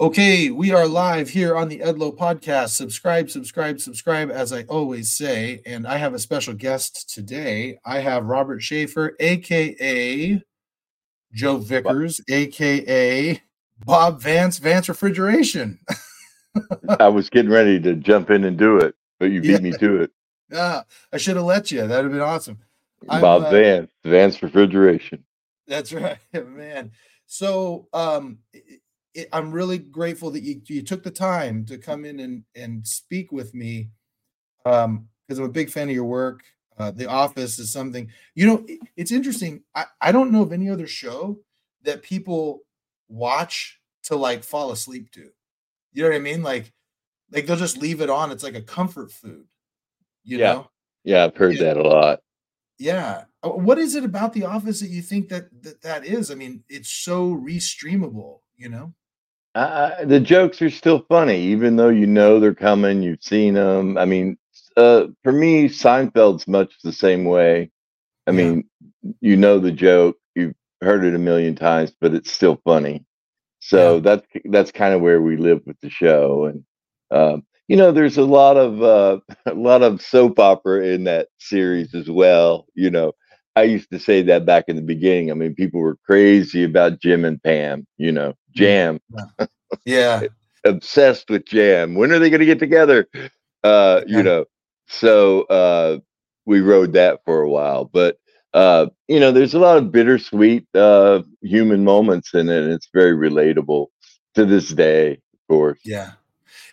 Okay, we are live here on the Edlow podcast. Subscribe, subscribe, subscribe, as I always say. And I have a special guest today. I have Robert Schafer, aka Joe Vickers, aka Bob Vance, Vance Refrigeration. I was getting ready to jump in and do it, but you beat yeah. me to it. Yeah, I should have let you. That would have been awesome. Bob uh, Vance, Vance Refrigeration. That's right, man. So, um, it, I'm really grateful that you, you took the time to come in and, and speak with me um, because I'm a big fan of your work. Uh, the Office is something, you know, it, it's interesting. I, I don't know of any other show that people watch to like fall asleep to. You know what I mean? Like, like they'll just leave it on. It's like a comfort food. You yeah. know? Yeah, I've heard yeah. that a lot. Yeah. Uh, what is it about The Office that you think that that, that is? I mean, it's so restreamable, you know? Uh, the jokes are still funny, even though you know they're coming. You've seen them. I mean, uh, for me, Seinfeld's much the same way. I yeah. mean, you know the joke, you've heard it a million times, but it's still funny. So yeah. that's that's kind of where we live with the show, and um, you know, there's a lot of uh, a lot of soap opera in that series as well. You know, I used to say that back in the beginning. I mean, people were crazy about Jim and Pam. You know, Jam. Yeah. Obsessed with Jam. When are they going to get together? Uh, yeah. You know, so uh, we rode that for a while. But, uh, you know, there's a lot of bittersweet uh, human moments in it. And it's very relatable to this day, of course. Yeah,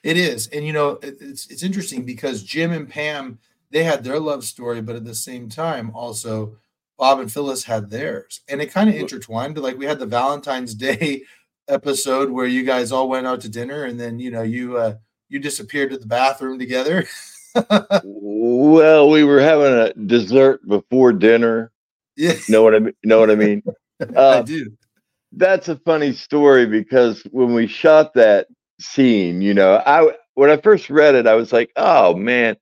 it is. And, you know, it's, it's interesting because Jim and Pam, they had their love story, but at the same time, also, Bob and Phyllis had theirs, and it kind of intertwined. Like we had the Valentine's Day episode where you guys all went out to dinner and then you know you uh you disappeared to the bathroom together? Well we were having a dessert before dinner. Yeah. Know what i mean? Know what i mean? Uh, i do. that's a funny story because when we shot that scene you know i when i first read it i was like oh man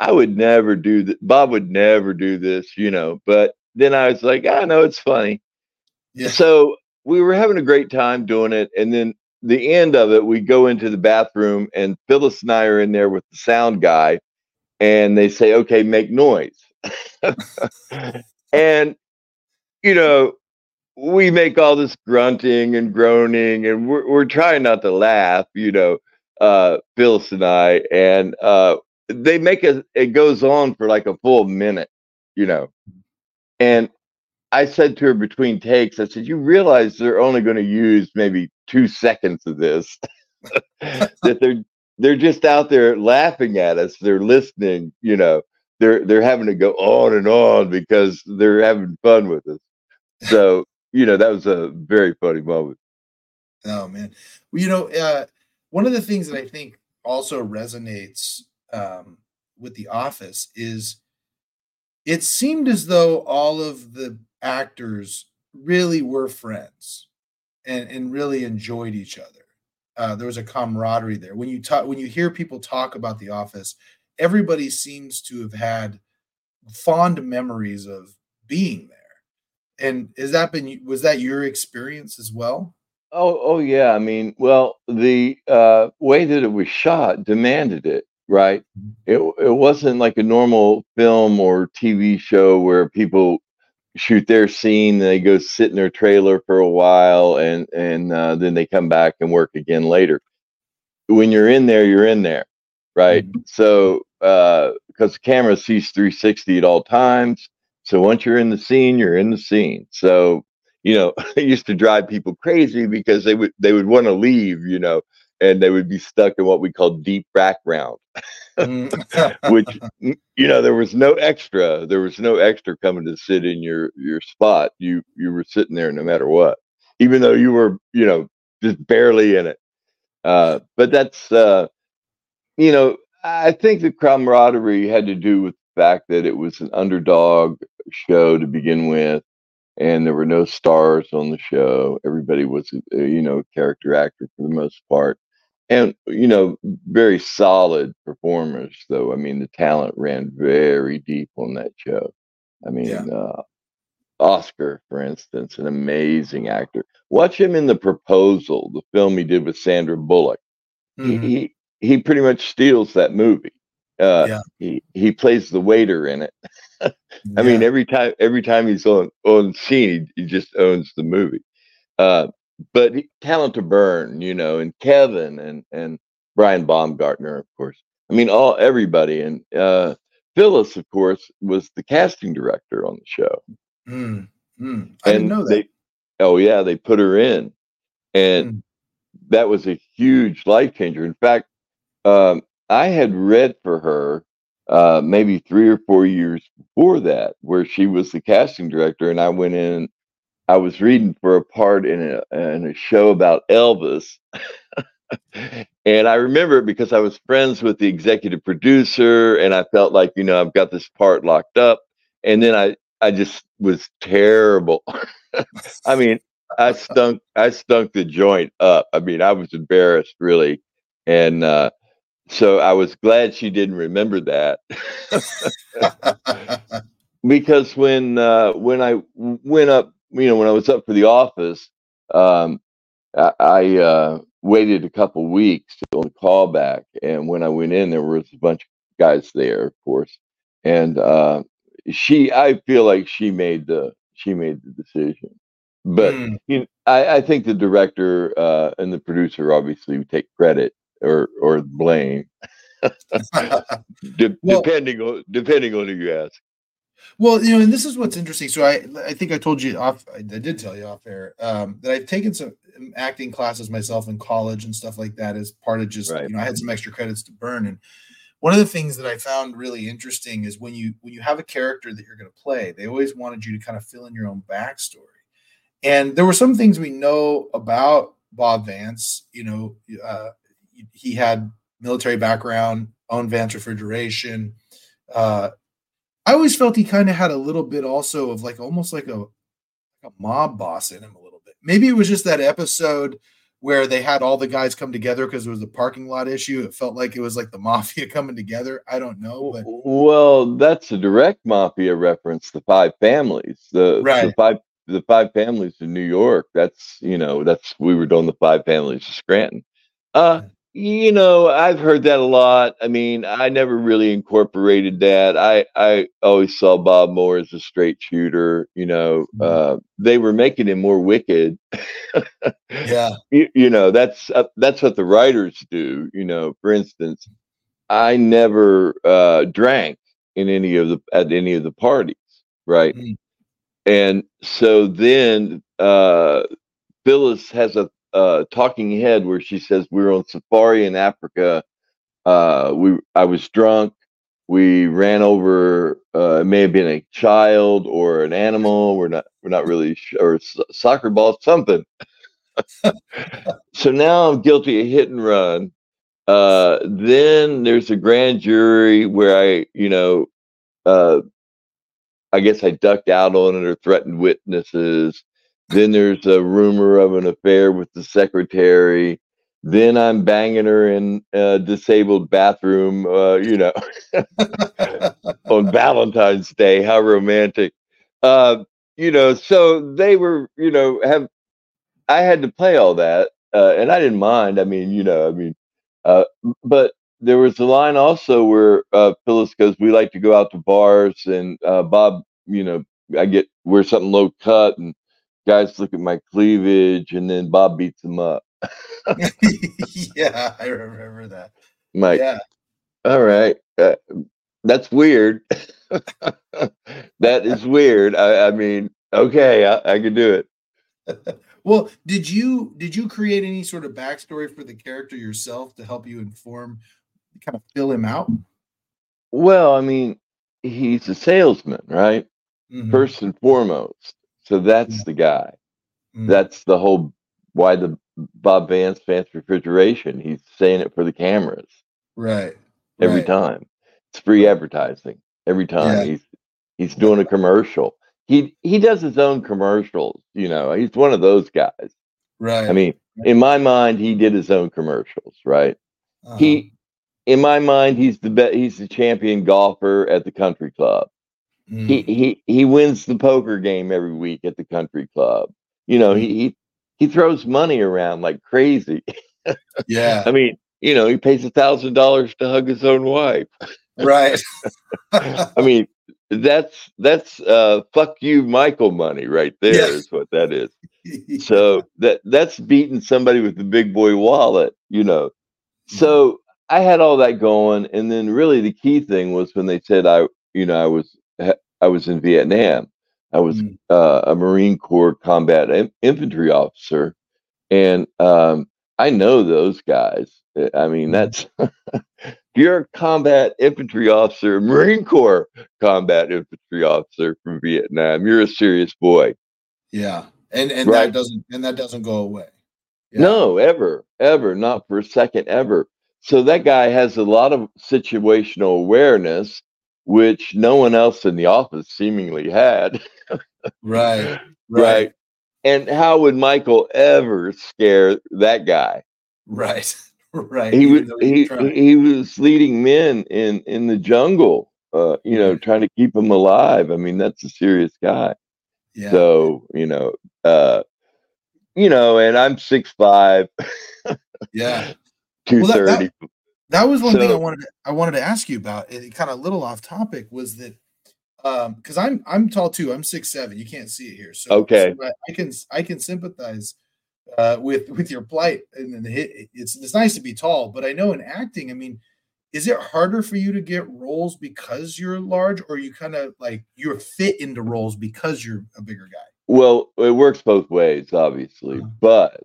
i would never do that bob would never do this you know but then i was like i know it's funny. Yeah. so we were having a great time doing it. And then the end of it, we go into the bathroom, and Phyllis and I are in there with the sound guy, and they say, "Okay, make noise." and you know, we make all this grunting and groaning, and we're we're trying not to laugh. You know, uh, Phyllis and I, and uh, they make it. It goes on for like a full minute. You know, and I said to her between takes, I said, "You realize they're only going to use maybe two seconds of this. that they're they're just out there laughing at us. They're listening. You know, they're they're having to go on and on because they're having fun with us. So you know, that was a very funny moment. Oh man, well, you know, uh, one of the things that I think also resonates um, with The Office is it seemed as though all of the actors really were friends and, and really enjoyed each other. Uh, there was a camaraderie there. When you talk, when you hear people talk about The Office, everybody seems to have had fond memories of being there. And has that been was that your experience as well? Oh, oh yeah. I mean, well, the uh, way that it was shot demanded it, right? Mm-hmm. It it wasn't like a normal film or TV show where people shoot their scene they go sit in their trailer for a while and and uh, then they come back and work again later. When you're in there you're in there right? Mm-hmm. so uh because the camera sees 360 at all times so once you're in the scene you're in the scene. So you know it used to drive people crazy because they would they would want to leave you know and they would be stuck in what we call deep background, mm. which you know there was no extra. There was no extra coming to sit in your your spot. You you were sitting there no matter what, even though you were you know just barely in it. Uh, but that's uh, you know I think the camaraderie had to do with the fact that it was an underdog show to begin with and there were no stars on the show. Everybody was, you know, character actor for the most part and you know very solid performers though i mean the talent ran very deep on that show i mean yeah. uh, Oscar, for instance, an amazing actor. Watch him in The Proposal, the film he did with Sandra Bullock. Mm-hmm. He, he he pretty much steals that movie. Uh, yeah. He he plays the waiter in it. I yeah. mean, every time every time he's on on scene, he, he just owns the movie. Uh, but he, talent to burn, you know, and Kevin and and Brian Baumgartner, of course. I mean, all everybody and uh, Phyllis, of course, was the casting director on the show. Mm, mm. I and didn't know that. They, oh yeah, they put her in, and mm. that was a huge life changer. In fact, um, I had read for her uh, maybe three or four years before that, where she was the casting director, and I went in. I was reading for a part in a in a show about Elvis. and I remember it because I was friends with the executive producer, and I felt like you know I've got this part locked up. And then I I just was terrible. I mean, I stunk I stunk the joint up. I mean, I was embarrassed really, and uh, so I was glad she didn't remember that. because when uh, when I went up, you know, when I was up for the office, um, I, I uh, waited a couple weeks on the callback, and when I went in, there was a bunch of guys there, of course, and uh, she, I feel like she made the she made the decision, but mm. you know, I, I think the director uh, and the producer obviously take credit or or blame, De- well, depending on depending on who you ask. Well, you know, and this is what's interesting. So I, I think I told you off. I did tell you off air um, that I've taken some acting classes myself in college and stuff like that as part of just right. you know I had some extra credits to burn. And one of the things that I found really interesting is when you when you have a character that you're going to play, they always wanted you to kind of fill in your own backstory. And there were some things we know about Bob Vance. You know, uh, he had military background, owned Vance Refrigeration. Uh, I always felt he kind of had a little bit also of like almost like a, like a mob boss in him a little bit. Maybe it was just that episode where they had all the guys come together because it was a parking lot issue. It felt like it was like the mafia coming together. I don't know, but well, that's a direct mafia reference. The five families, the, right. the five the five families in New York. That's you know that's we were doing the five families of Scranton. Uh, you know, I've heard that a lot. I mean, I never really incorporated that. I I always saw Bob Moore as a straight shooter. You know, mm-hmm. uh, they were making him more wicked. yeah, you, you, know that's uh, that's what the writers do. You know, for instance, I never uh, drank in any of the at any of the parties, right? Mm-hmm. And so then uh, Phyllis has a uh, talking head where she says we were on safari in Africa. Uh, we I was drunk. We ran over. Uh, it may have been a child or an animal. We're not. We're not really sure. Or soccer ball, something. so now I'm guilty of hit and run. Uh, then there's a grand jury where I, you know, uh, I guess I ducked out on it or threatened witnesses. Then there's a rumor of an affair with the secretary. Then I'm banging her in a disabled bathroom, uh, you know, on Valentine's Day. How romantic. Uh, you know, so they were, you know, have I had to play all that, uh, and I didn't mind. I mean, you know, I mean, uh, but there was a line also where uh, Phyllis goes, "We like to go out to bars," and uh, Bob, you know, I get wear something low cut, and guys look at my cleavage, and then Bob beats him up. yeah, I remember that. Mike. Yeah. All right. Uh, that's weird. that is weird. I, I mean, okay, I, I can do it. well, did you did you create any sort of backstory for the character yourself to help you inform, kind of fill him out? Well, I mean, he's a salesman, right? Mm-hmm. First and foremost. So that's mm. the guy. Mm-hmm. That's the whole why the Bob Vance Vance refrigeration. He's saying it for the cameras. Right. Every right. time. It's free advertising. Every time yeah. he's he's doing a commercial. He he does his own commercials, you know. He's one of those guys. Right. I mean, in my mind, he did his own commercials, right? Uh-huh. He in my mind, he's the be- he's the champion golfer at the country club. Mm. He he he wins the poker game every week at the country club. You know, mm. he he he throws money around like crazy. Yeah. I mean, you know, he pays a thousand dollars to hug his own wife. Right. I mean, that's that's uh fuck you Michael money right there yes. is what that is. so that that's beating somebody with the big boy wallet, you know. So I had all that going, and then really the key thing was when they said I, you know, I was I was in Vietnam. I was mm. uh, a Marine Corps combat infantry officer, and um, I know those guys. I mean, mm. that's you're a combat infantry officer, Marine Corps combat infantry officer from Vietnam. You're a serious boy. Yeah, and and right? that doesn't and that doesn't go away. Yeah. No, ever, ever, not for a second, ever. So that guy has a lot of situational awareness, which no one else in the office seemingly had. right, right. Right. And how would Michael ever scare that guy? Right. Right. He was he, he was leading men in in the jungle, uh, you know, trying to keep them alive. I mean, that's a serious guy. Yeah. So, you know, uh, you know, and I'm six five. yeah. Two thirty. Well, that, that, that, was one so, thing I wanted to, I wanted to ask you about. It kind of a little off topic was that um because I'm I'm tall too. I'm six seven. You can't see it here. So okay. So I can I can sympathize uh with with your plight and then it's it's nice to be tall, but I know in acting, I mean, is it harder for you to get roles because you're large or you kind of like you're fit into roles because you're a bigger guy? Well, it works both ways, obviously, uh-huh. but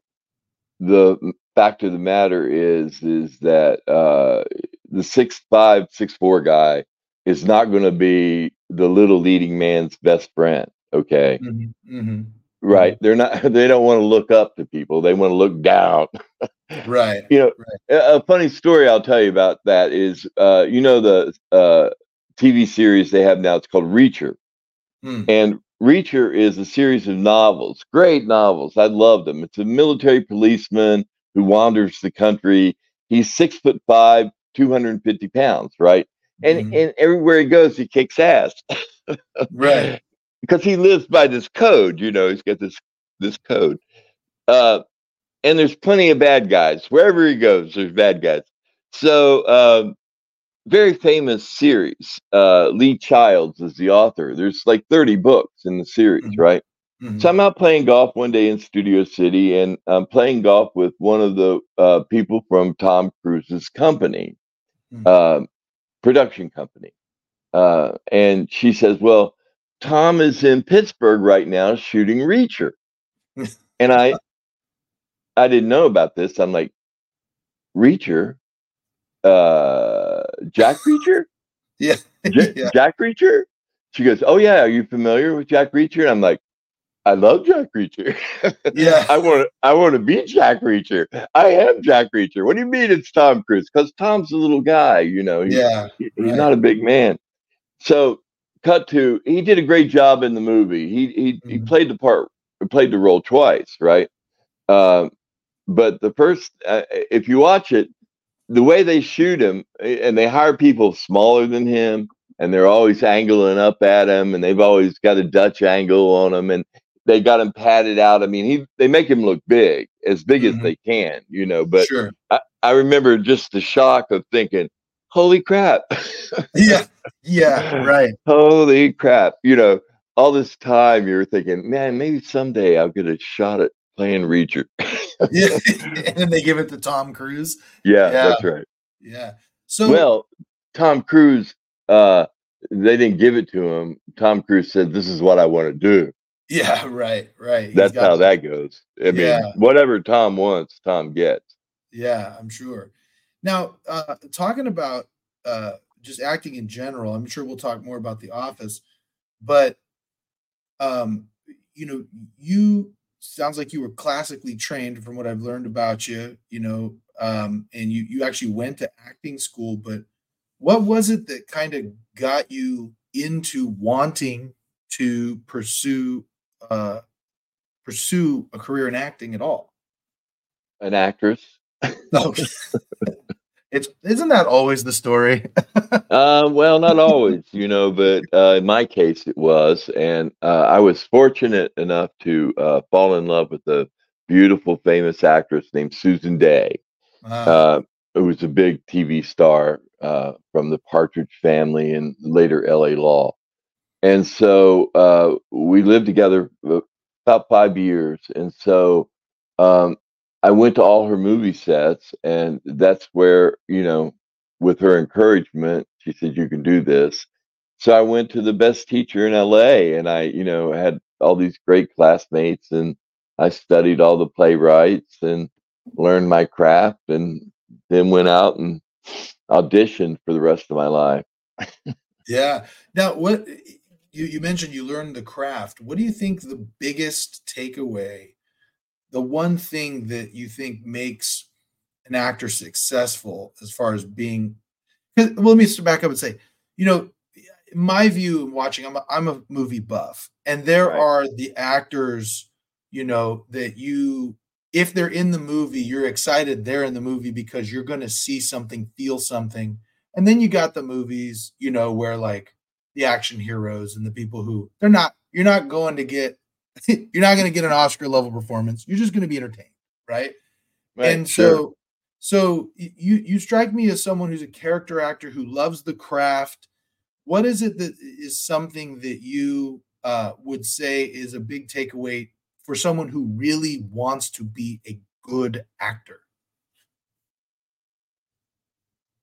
the fact of the matter is is that uh, the six five six four guy is not going to be the little leading man's best friend. Okay, mm-hmm, mm-hmm. right? Mm-hmm. They're not. They don't want to look up to people. They want to look down. right. You know, right. A, a, funny story I'll tell you about that is, uh, you know, the uh, TV series they have now. It's called Reacher, mm. and Reacher is a series of novels, great novels. I love them. It's a military policeman who wanders the country. He's six foot five, 250 pounds, right? And mm-hmm. and everywhere he goes, he kicks ass. right. Because he lives by this code, you know, he's got this this code. Uh, and there's plenty of bad guys. Wherever he goes, there's bad guys. So um, very famous series. Uh, Lee Childs is the author. There's like 30 books in the series, mm-hmm. right? Mm-hmm. So I'm out playing golf one day in Studio City, and I'm playing golf with one of the uh, people from Tom Cruise's company, mm-hmm. uh, production company. Uh, and she says, Well, Tom is in Pittsburgh right now shooting Reacher. and I I didn't know about this. I'm like, Reacher? Uh, Jack Reacher? yeah. J- yeah. Jack Reacher? She goes, Oh, yeah. Are you familiar with Jack Reacher? And I'm like, I love Jack Reacher. yeah. I want to I want to be Jack Reacher. I am Jack Reacher. What do you mean it's Tom Cruise? Because Tom's a little guy, you know. He, yeah. He, he's right. not a big man. So cut to he did a great job in the movie. He he mm-hmm. he played the part played the role twice, right? Um, but the first uh, if you watch it, the way they shoot him, and they hire people smaller than him, and they're always angling up at him, and they've always got a Dutch angle on him, and they got him padded out. I mean, he they make him look big, as big mm-hmm. as they can, you know. But sure. I, I remember just the shock of thinking, "Holy crap!" yeah, yeah, right. Holy crap! You know, all this time you were thinking, "Man, maybe someday I'll get a shot at playing Reacher." yeah, and then they give it to Tom Cruise. Yeah, yeah, that's right. Yeah. So well, Tom Cruise, uh, they didn't give it to him. Tom Cruise said, "This is what I want to do." Yeah, right, right. He's That's how that goes. I mean, yeah. whatever Tom wants, Tom gets. Yeah, I'm sure. Now, uh, talking about uh, just acting in general, I'm sure we'll talk more about The Office, but um, you know, you sounds like you were classically trained from what I've learned about you, you know, um, and you you actually went to acting school, but what was it that kind of got you into wanting to pursue uh, pursue a career in acting at all? An actress. okay. It's isn't that always the story? uh, well, not always, you know, but uh, in my case, it was, and uh, I was fortunate enough to uh, fall in love with a beautiful, famous actress named Susan Dey, uh, who was a big TV star uh, from the Partridge Family and later L.A. Law, and so we lived together about five years, and so um, I went to all her movie sets, and that's where, you know, with her encouragement, she said, You can do this. So I went to the best teacher in LA, and I, you know, had all these great classmates, and I studied all the playwrights and learned my craft, and then went out and auditioned for the rest of my life. yeah. Now, what you, you mentioned you learned the craft. What do you think the biggest takeaway the one thing that you think makes an actor successful as far as being well, let me back up and say you know my view watching i'm a, I'm a movie buff and there right. are the actors you know that you if they're in the movie you're excited they're in the movie because you're going to see something feel something and then you got the movies you know where like the action heroes and the people who they're not you're not going to get you're not going to get an Oscar level performance. You're just going to be entertained, right? right and sure. so, so you you strike me as someone who's a character actor who loves the craft. What is it that is something that you uh, would say is a big takeaway for someone who really wants to be a good actor?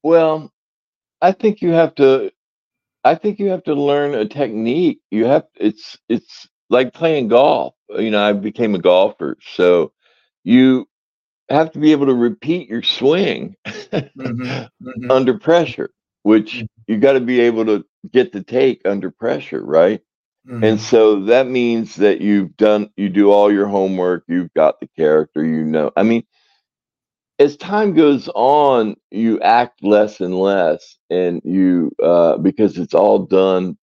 Well, I think you have to I think you have to learn a technique. You have it's it's like playing golf. You know, I became a golfer, so you have to be able to repeat your swing mm-hmm, mm-hmm. under pressure, which mm-hmm. you got to be able to get the take under pressure, right? Mm-hmm. And so that means that you've done, you do all your homework, you've got the character, you know. I mean, as time goes on, you act less and less, and you, uh, because it's all done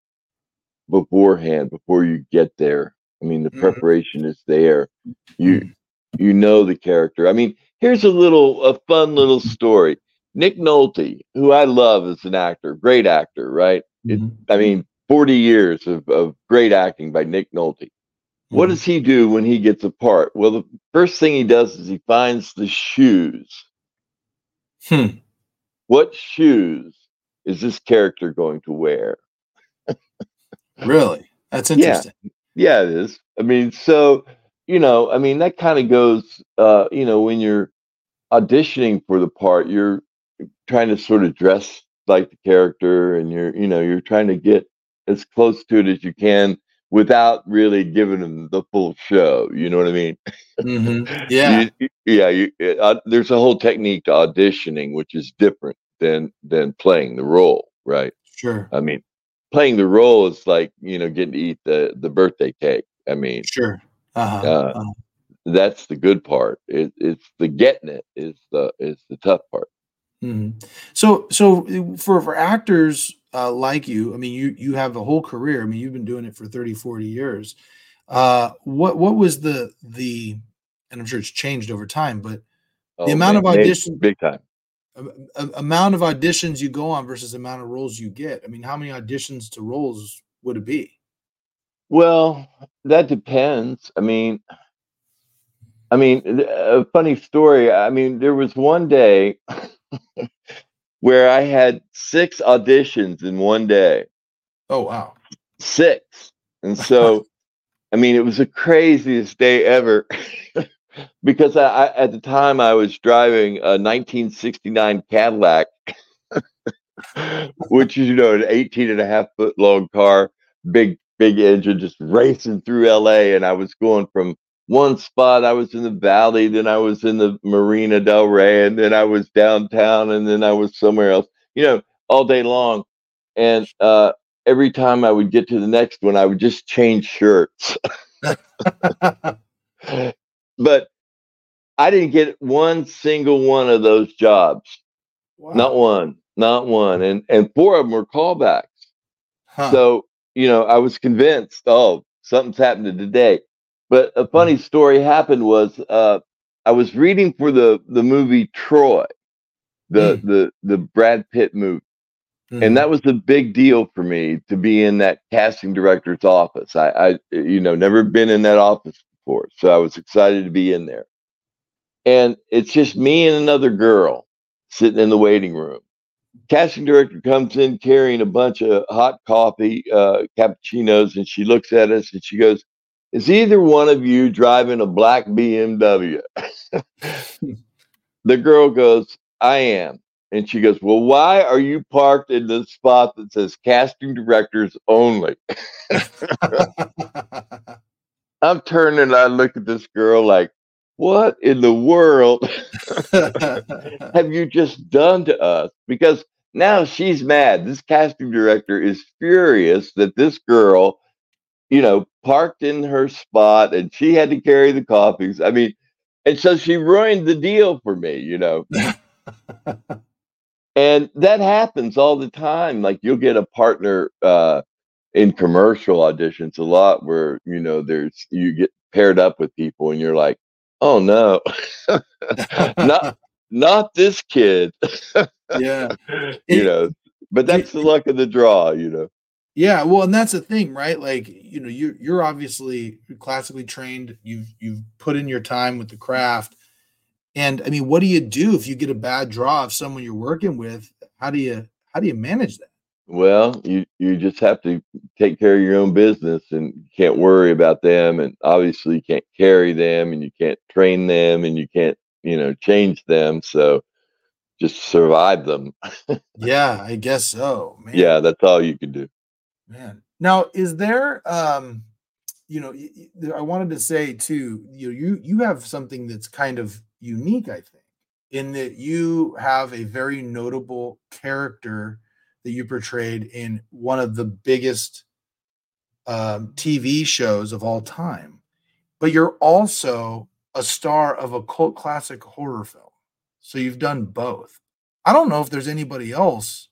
beforehand before you get there. I mean, the mm-hmm. preparation is there. You mm-hmm. you know the character. I mean, here's a little a fun little story. Nick Nolte, who I love as an actor, great actor, right? Mm-hmm. It, I mean, 40 years of, of great acting by Nick Nolte. What mm-hmm. does he do when he gets a part? Well, the first thing he does is he finds the shoes. Hmm. What shoes is this character going to wear? Really? That's interesting. Yeah. yeah, it is. I mean, so, you know, I mean, that kind of goes, uh, you know, when you're auditioning for the part, you're trying to sort of dress like the character and you're, you know, you're trying to get as close to it as you can without really giving them the full show. You know what I mean? Mm-hmm. Yeah. you, yeah. You, uh, there's a whole technique to auditioning, which is different than than playing the role, right? Sure. I mean, playing the role is like you know getting to eat the the birthday cake. I mean, sure. Uh-huh. Uh, uh-huh. That's the good part. It, it's the getting it is the is the tough part. Mm-hmm. So so for for actors uh, like you, I mean, you you have a whole career. I mean, you've been doing it for 30, 40 years. Uh, what what was the the and I'm sure it's changed over time, but the oh, amount man, of auditions big time amount of auditions you go on versus amount of roles you get. I mean, how many auditions to roles would it be? Well, that depends. I mean, I mean, a funny story. I mean, there was one day where I had six auditions in one day. Oh wow, six! And so, I mean, it was the craziest day ever because I, I, at the time I was driving a 1969 Cadillac, which is you know an 18 and a half foot long car, big big engine, just racing through LA, and I was going from one spot. I was in the valley, then I was in the Marina Del Rey, and then I was downtown, and then I was somewhere else. You know, all day long, and uh, every time I would get to the next one, I would just change shirts. but I didn't get one single one of those jobs. Wow. Not one, not one. And and four of them were callbacks. Huh. So, you know, I was convinced, oh, something's happening today. But a funny hmm. story happened was uh, I was reading for the the movie Troy. the mm. the the Brad Pitt movie. Mm-hmm. And that was a big deal for me to be in that casting director's office. I, I, you know, never been in that office before. So I was excited to be in there. And it's just me and another girl sitting in the waiting room. Casting director comes in carrying a bunch of hot coffee, uh, cappuccinos, and she looks at us and she goes, Is either one of you driving a black BMW? the girl goes, I am. And she goes, Well, why are you parked in the spot that says casting directors only? I'm turning and I look at this girl like, What in the world have you just done to us? Because now she's mad. This casting director is furious that this girl, you know, parked in her spot and she had to carry the coffees. I mean, and so she ruined the deal for me, you know. and that happens all the time like you'll get a partner uh in commercial auditions a lot where you know there's you get paired up with people and you're like oh no. Not not this kid. Yeah. You know but that's the luck of the draw you know. Yeah well and that's the thing right? Like you know you you're obviously classically trained. You've you've put in your time with the craft. And I mean, what do you do if you get a bad draw of someone you're working with? How do you how do you manage that? Well, you you just have to take care of your own business and you can't worry about them and obviously you can't carry them and you can't train them and you can't, you know, change them. So just survive them. yeah, I guess so. Man. Yeah, that's all you can do. Man. Now, is there um you know, I wanted to say too, you you you have something that's kind of unique, I think, in that you have a very notable character that you portrayed in one of the biggest um, TV shows of all time. But you're also a star of a cult classic horror film. So you've done both. I don't know if there's anybody else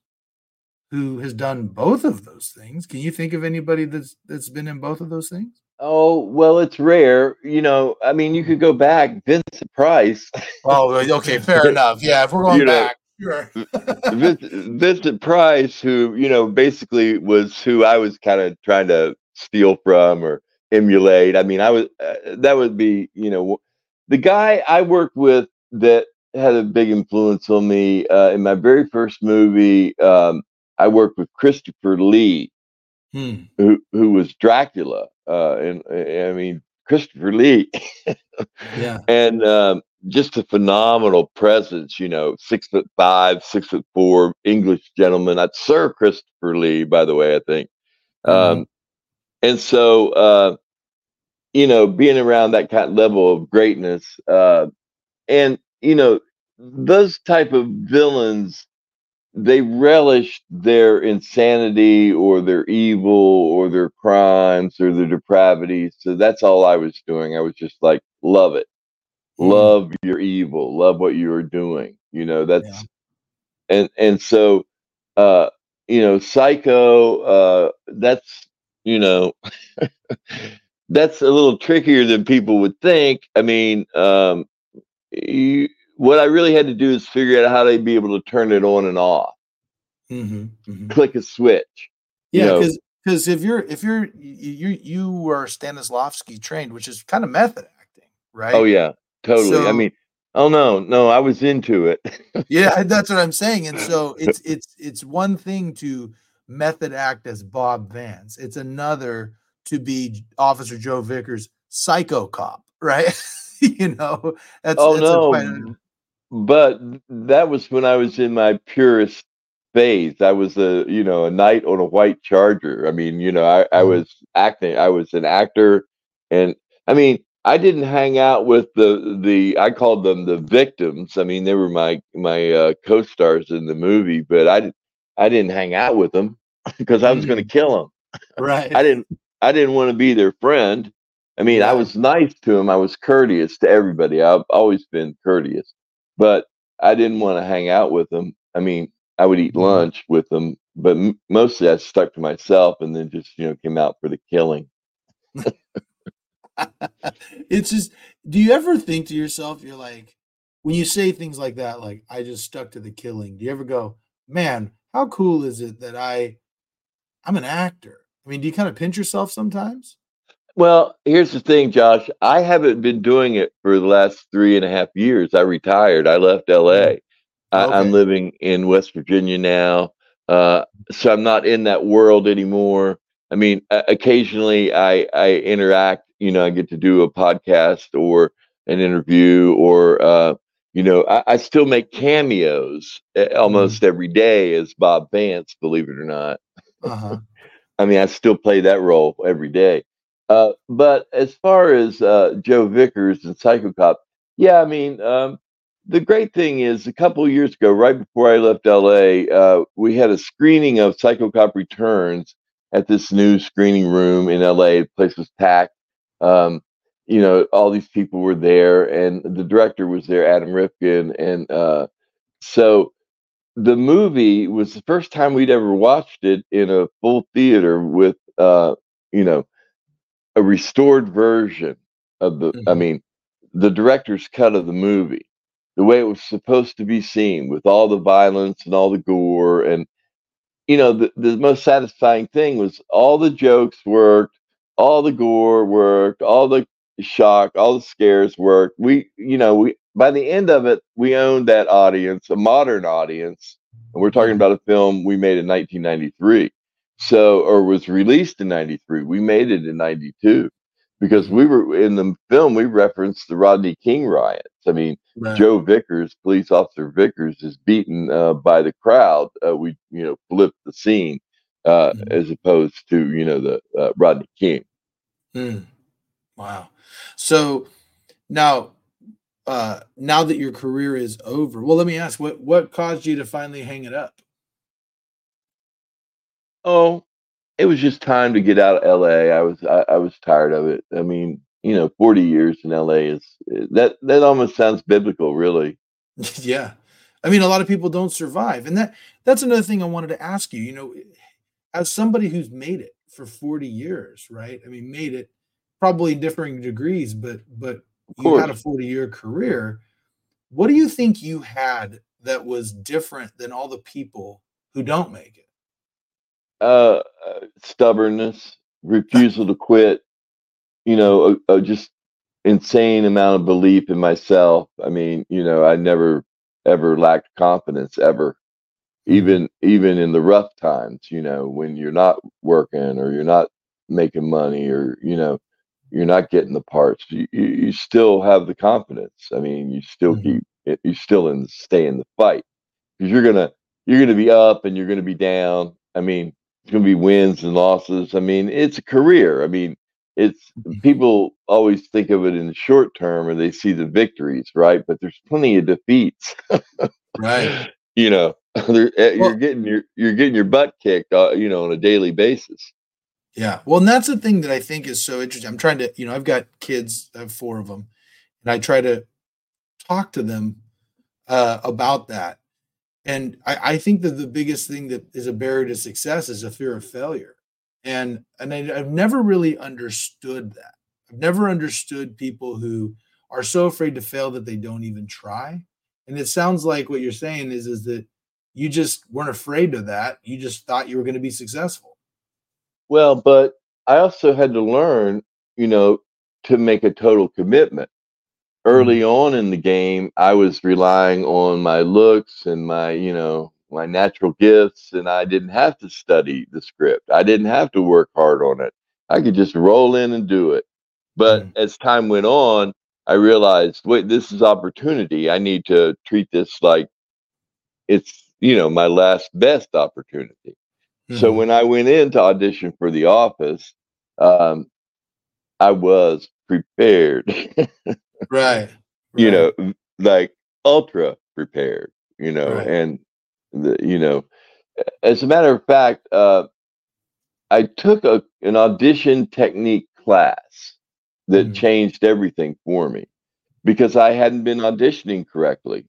who has done both of those things. Can you think of anybody that's that's been in both of those things? Oh, well, it's rare. You know, I mean, you could go back, Vincent Price. Oh, okay, fair enough. Yeah, if we're going you back, sure. Vincent, Vincent Price, who, you know, basically was who I was kind of trying to steal from or emulate. I mean, I was, uh, that would be, you know, the guy I worked with that had a big influence on me uh, in my very first movie. Um, I worked with Christopher Lee, hmm. who, who was Dracula uh, and I mean Christopher Lee, yeah, and um, just a phenomenal presence. You know, six foot five, six foot four, English gentleman. That's Sir Christopher Lee, by the way. I think, mm-hmm. um, and so uh, you know, being around that kind of level of greatness, uh, and you know, those type of villains they relished their insanity or their evil or their crimes or their depravity. So that's all I was doing. I was just like, love it. Love your evil. Love what you are doing. You know, that's yeah. and and so uh, you know, psycho, uh, that's you know that's a little trickier than people would think. I mean, um, you, what I really had to do is figure out how to be able to turn it on and off. Mm-hmm, mm-hmm. Click a switch. Yeah, because because if you're if you're you you were Stanislavski trained, which is kind of method acting, right? Oh yeah, totally. So, I mean, oh no, no, I was into it. yeah, that's what I'm saying. And so it's it's it's one thing to method act as Bob Vance. It's another to be Officer Joe Vickers, psycho cop, right? you know, that's oh that's no, but that was when I was in my purest phase. I was a you know a knight on a white charger. I mean, you know, I, I mm-hmm. was acting. I was an actor, and I mean, I didn't hang out with the the I called them the victims. I mean, they were my my uh, co-stars in the movie, but I I didn't hang out with them because I was going to mm. kill them. Right. I didn't I didn't want to be their friend. I mean, I was nice to them. I was courteous to everybody. I've always been courteous but I didn't want to hang out with them. I mean, I would eat mm-hmm. lunch with them, but m- mostly I stuck to myself and then just, you know, came out for the killing. it's just, do you ever think to yourself, you're like, when you say things like that, like I just stuck to the killing, do you ever go, man, how cool is it that I I'm an actor? I mean, do you kind of pinch yourself sometimes? Well, here's the thing, Josh. I haven't been doing it for the last three and a half years. I retired. I left LA. Mm. I, Okay. I'm living in West Virginia now. Uh, so I'm not in that world anymore. I mean, occasionally I, I interact, you know, I get to do a podcast or an interview or, uh, you know, I, I still make cameos uh, almost every day as Bob Vance, believe it or not. Uh-huh. I mean, I still play that role every day. Uh, but as far as uh, Joe Vickers and Psycho Cop, yeah, I mean, um, the great thing is a couple of years ago, right before I left LA, uh, we had a screening of Psycho Cop Returns at this new screening room in LA. The place was packed. Um, you know, all these people were there, and the director was there, Adam Rifkin, and uh, so the movie was the first time we'd ever watched it in a full theater with uh you know a restored version of the i Mhm. mean the director's cut of the movie the way it was supposed to be seen with all the violence and all the gore and you know the, the most satisfying thing was all the jokes worked all the gore worked all the shock all the scares worked. We you know we by the end of it we owned that audience a modern audience and we're talking Mhm. about a film we made in 1993 so or was released in 93 we made it in 92 because we were in the film we referenced the rodney king riots i mean Right. Joe Vickers, police officer Vickers, is beaten uh, by the crowd. Uh, we, you know, flipped the scene uh, Mhm. as opposed to, you know, the uh, Rodney King. Mm. Wow. So now uh now that your career is over, well let me ask what what caused you to finally hang it up? Oh, it was just time to get out of L.A. I was, I, I was tired of it. I mean, you know, forty years in L.A. is that that almost sounds biblical, really. yeah. I mean a lot of people don't survive. And that that's another thing I wanted to ask you, you know, as somebody who's made it for 40 years, right? I mean made it probably in differing degrees, but but you had a 40 year career. What do you think you had that was different than all the people who don't make it? Uh, uh, stubbornness, refusal to quit. You know, a, a just insane amount of belief in myself. I mean, you know, I never ever lacked confidence ever. Even even in the rough times, you know, when you're not working or you're not making money or you know you're not getting the parts, you, you, still have the confidence. I mean, you still Mhm. keep you still in stay in the fight because you're gonna you're gonna be up and you're gonna be down. I mean, it's gonna be wins and losses. I mean, it's a career. I mean, it's Mhm. people always think of it in the short term or they see the victories, right? But there's plenty of defeats. Right. you know, eh, you're getting your you're getting your butt kicked, uh, you know, on a daily basis. Yeah. Well, and that's the thing that I think is so interesting. I'm trying to, you know, I've got kids, I have four of them, and I try to talk to them uh, about that. And I, I think that the biggest thing that is a barrier to success is a fear of failure. And and I, I've never really understood that. I've never understood people who are so afraid to fail that they don't even try. And it sounds like what you're saying is is that you just weren't afraid of that. You just thought you were going to be successful. Well, but I also had to learn, you know, to make a total commitment. Early on in the game, I was relying on my looks and my, you know, my natural gifts, and I didn't have to study the script. I didn't have to work hard on it. I could just roll in and do it. But Mhm. as time went on, I realized, wait, this is opportunity. I need to treat this like it's, you know, my last best opportunity. So Mhm. when I went in to audition for The Office, um, I was prepared, right. you right. know, like ultra prepared, you know, Right. and the, you know, as a matter of fact, uh, I took a an audition technique class that Mhm. changed everything for me because I hadn't been auditioning correctly.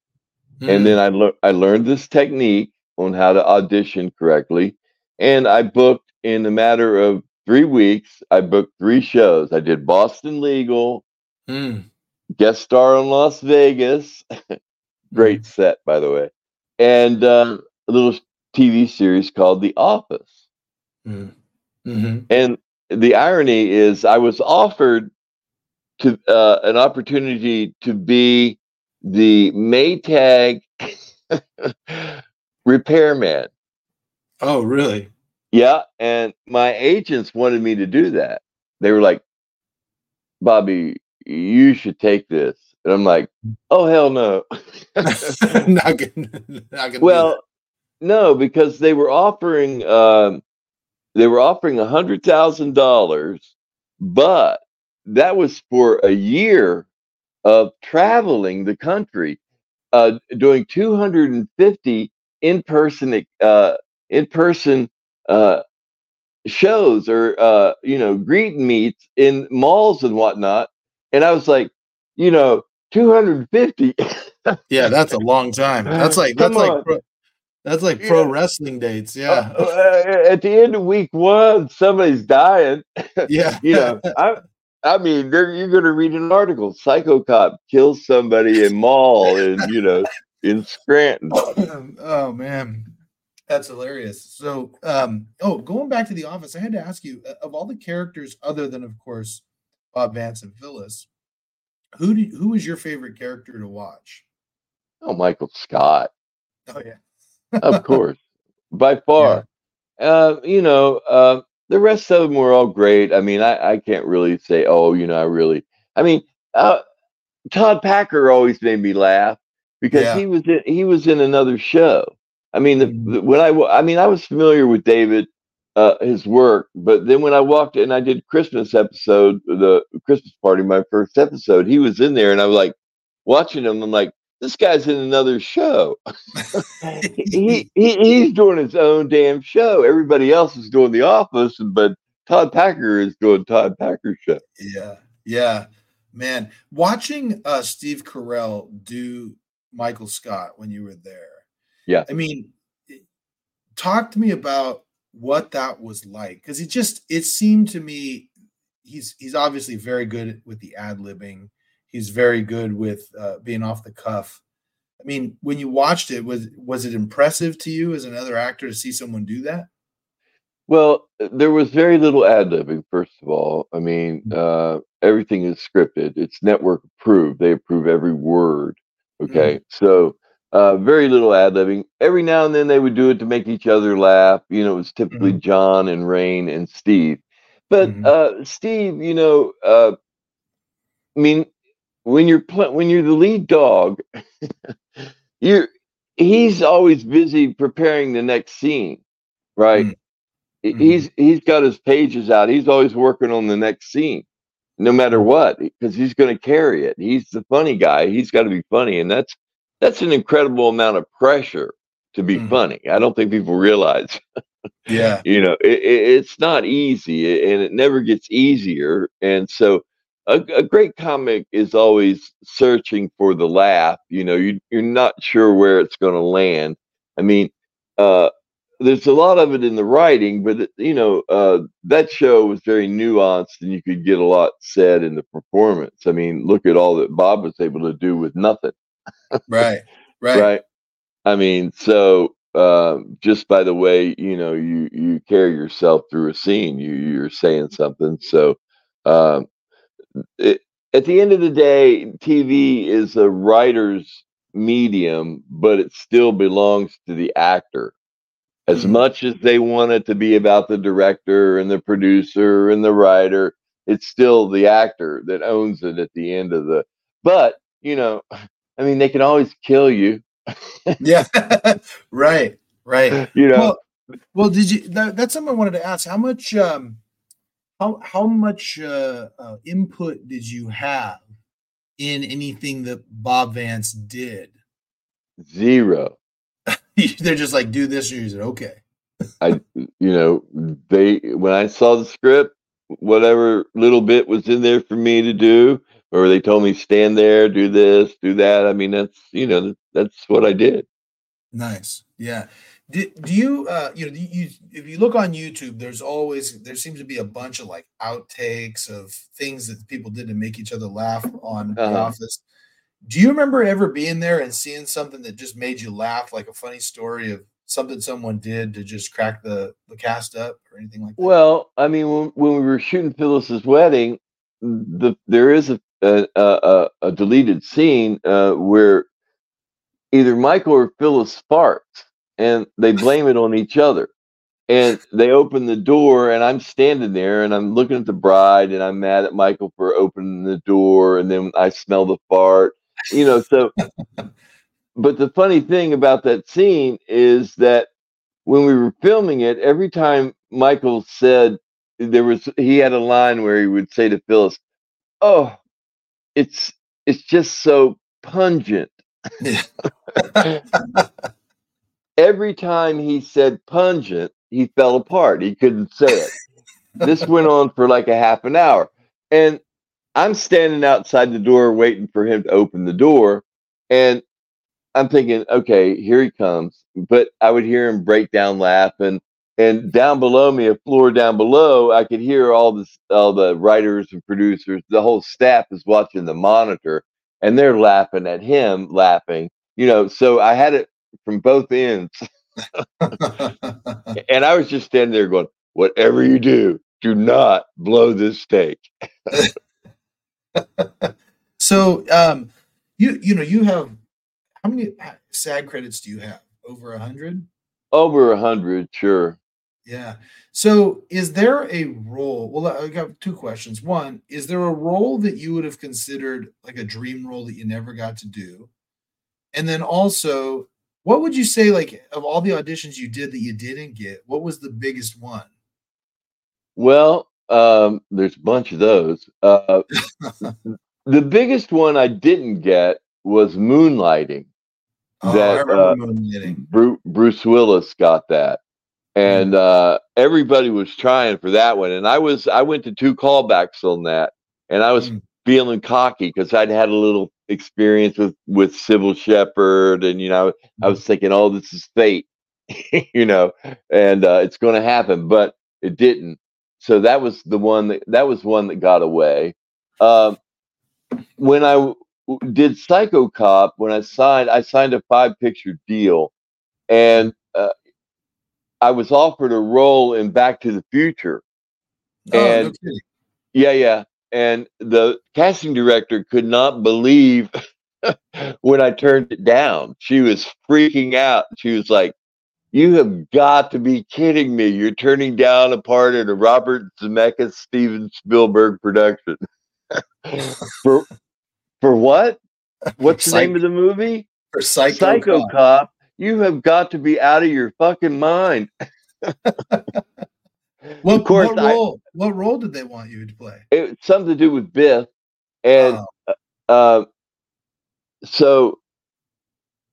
Mm. and then I learned I learned this technique on how to audition correctly, and I booked in a matter of three weeks. I booked three shows. I did Boston Legal, Mm. Guest star in Las Vegas, Great mm-hmm. set, by the way. And um, a little TV series called The Office. Mm-hmm. mm-hmm. And the irony is, I was offered to uh, an opportunity to be the Maytag repairman. Oh, really? Yeah, and my agents wanted me to do that. They were like, "Bobby, you should take this." And I'm like, "Oh hell no!" not gonna, not gonna well, no, because they were offering um, they were offering a hundred thousand dollars, but that was for a year of traveling the country, uh, doing 250 in-person uh, in-person uh, shows or uh, you know greet meets in malls and whatnot. And I was like, you know, 250. yeah, that's a long time. That's like that's like pro, that's like pro yeah. wrestling dates. Yeah. Uh, uh, at the end of week one, somebody's dying. Yeah. you know, I I mean, you're going to read an article. Psycho cop kills somebody in mall in you know in Scranton. oh man, that's hilarious. So, um, oh, going back to the office, I had to ask you uh, of all the characters, other than of course Bob Vance and Phyllis, who do, who is your favorite character to watch? Oh, Michael Scott. Oh yeah, of course, by far. Yeah. Uh, you know, uh, the rest of them were all great. I mean, I, I can't really say, oh, you know, I really. I mean, uh, Todd Packer always made me laugh because yeah. he was in, he was in another show. I mean, the, mm-hmm. the, when I I mean, I was familiar with David, uh, his work, but then when I walked in, I did Christmas episode, the Christmas party, my first episode. He was in there, and I was like watching him. I'm like, this guy's in another show. he, he he's doing his own damn show. Everybody else is doing The Office, but Todd Packer is doing Todd Packer show. Yeah, yeah, man. Watching uh, Steve Carell do Michael Scott when you were there. Yeah, I mean, talk to me about what that was like because it just it seemed to me he's he's obviously very good with the ad libbing He's very good with uh, being off the cuff. I mean, when you watched it, was was it impressive to you as another actor to see someone do that? Well, there was very little ad libbing. First of all, I mean, mm-hmm. uh, everything is scripted. It's network approved. They approve every word. Okay, mm-hmm. so uh, very little ad libbing. Every now and then they would do it to make each other laugh. You know, it was typically mm-hmm. John and Rainn and Steve. But mm-hmm. uh, Steve, you know, uh, I mean, when you're pl- when you're the lead dog, you're he's always busy preparing the next scene, right? Mm-hmm. He's he's got his pages out. He's always working on the next scene, no matter what, because he's going to carry it. He's the funny guy. He's got to be funny, and that's that's an incredible amount of pressure to be mm-hmm. funny. I don't think people realize. yeah, you know, it, it, it's not easy, and it never gets easier. And so a, a, great comic is always searching for the laugh. You know, you, you're not sure where it's going to land. I mean, uh, there's a lot of it in the writing, but you know, uh, that show was very nuanced, and you could get a lot said in the performance. I mean, look at all that Bob was able to do with nothing. Right, right, right. I mean, so uh, just by the way, you know, you you carry yourself through a scene, you you're saying something. So um, it, at the end of the day, TV is a writer's medium, but it still belongs to the actor. As mm-hmm. much as they want it to be about the director and the producer and the writer, it's still the actor that owns it at the end of the. But, you know, I mean, they can always kill you. yeah. right. Right. You know. Well, well did you that, that's something I wanted to ask. How much um how how much uh, uh, input did you have in anything that Bob Vance did? Zero. They're just like, do this, and you said, okay. I, you know, they when I saw the script, whatever little bit was in there for me to do, or they told me stand there, do this, do that. I mean, that's you know, that's what I did. Nice, yeah. Do, do you uh you know you if you look on YouTube there's always there seems to be a bunch of like outtakes of things that people did to make each other laugh on uh-huh. The Office. Do you remember ever being there and seeing something that just made you laugh, like a funny story of something someone did to just crack the, the cast up or anything like that? Well, I mean, when, when we were shooting Phyllis's wedding, the there is a a, a, a deleted scene uh, where either Michael or Phyllis farts, and they blame it on each other. And they open the door, and I'm standing there, and I'm looking at the bride, and I'm mad at Michael for opening the door, and then I smell the fart, you know. So, but the funny thing about that scene is that when we were filming it, every time Michael said there was, he had a line where he would say to Phyllis, "Oh, it's it's just so pungent." every time he said pungent, he fell apart. He couldn't say it. this went on for like a half an hour. And I'm standing outside the door waiting for him to open the door. And I'm thinking, okay, here he comes. But I would hear him break down laughing. And down below me, a floor down below, I could hear all this, all the writers and producers, the whole staff is watching the monitor, and they're laughing at him, laughing. You know, so I had it from both ends. and I was just standing there going, whatever you do, do not blow this steak. so, um, you you know you have how many SAG credits do you have? Over a hundred? Over a hundred, sure. Yeah. So, is there a role? Well, I got two questions. One, is there a role that you would have considered like a dream role that you never got to do? And then also, what would you say, like, of all the auditions you did that you didn't get, what was the biggest one? Well, um, there's a bunch of those. Uh, the biggest one I didn't get was Moonlighting. Oh, that uh, Moonlighting. Bruce Willis got that, and mm. uh, everybody was trying for that one. And I was I went to two callbacks on that, and I was mm. feeling cocky because I'd had a little experience with with Cybill Shepherd, and you know, I was thinking, oh, this is fate, you know, and uh, it's going to happen, but it didn't. So that was the one that that was one that got away. Um, when I w- did Psycho Cop, when I signed, I signed a five picture deal, and I was offered a role in Back to the Future. Oh, and yeah, yeah and the casting director could not believe when I turned it down. She was freaking out. She was like, "You have got to be kidding me! You're turning down a part in a Robert Zemeckis Steven Spielberg production for for what? What's the name of the movie? For Psycho, Psycho Cop. Cop. You have got to be out of your fucking mind. What, course, what role? I, what role did they want you to play? It something to do with Biff, and oh. uh, so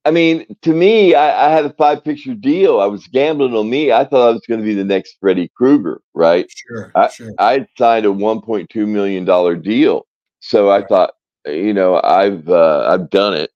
I mean, to me, I, I, had a five picture deal. I was gambling on me. I thought I was going to be the next Freddy Krueger, right? Sure, I, sure. I signed a one point two million dollar deal, so I thought, you know, I've uh, I've done it.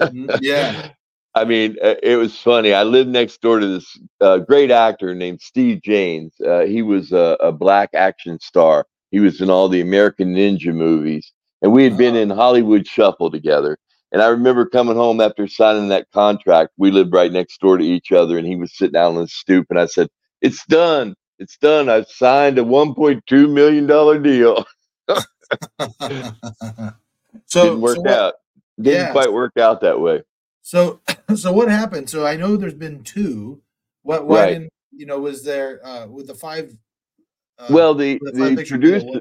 Mm-hmm, yeah. I mean, uh, it was funny. I lived next door to this uh, great actor named Steve James. Uh, he was a, a, black action star. He was in all the American Ninja movies, and we had been uh-huh. in Hollywood Shuffle together. And I remember coming home after signing that contract. We lived right next door to each other, and he was sitting down on the stoop, and I said, "It's done. It's done. I've signed a 1.2 million dollar deal." so didn't work so out. Didn't yeah. quite work out that way. So, so what happened? So I know there's been two. What? Why right. you know? Was there uh, with the five? Uh, well, the the, the producer,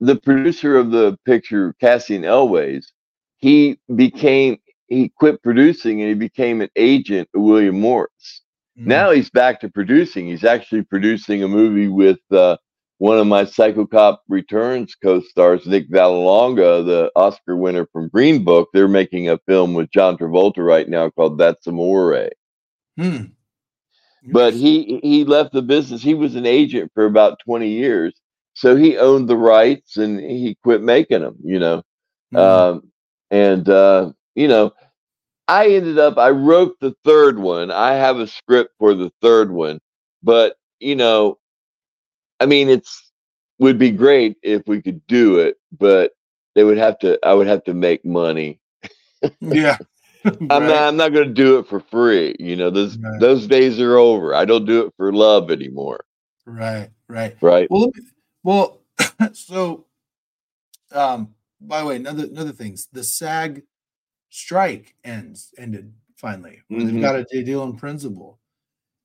the producer of the picture, Cassian Elwes, he became he quit producing and he became an agent of William Morris. Mm-hmm. Now he's back to producing. He's actually producing a movie with uh, one of my Psycho Cop Returns co-stars, Nick Vallelonga, the Oscar winner from Green Book. They're making a film with John Travolta right now called That's Amore. Hmm. But he he left the business. He was an agent for about 20 years. So he owned the rights and he quit making them, you know. Hmm. Um, and uh, you know, I ended up I wrote the third one. I have a script for the third one, but you know, I mean, it's would be great if we could do it, but they would have to. I would have to make money. yeah. I'm not I'm not going to do it for free. You know, those right. those days are over. I don't do it for love anymore. Right, right. Right. Well, me, well, so um by the way, another another things, the SAG strike ends ended finally. Mm-hmm. They've got a deal in principle.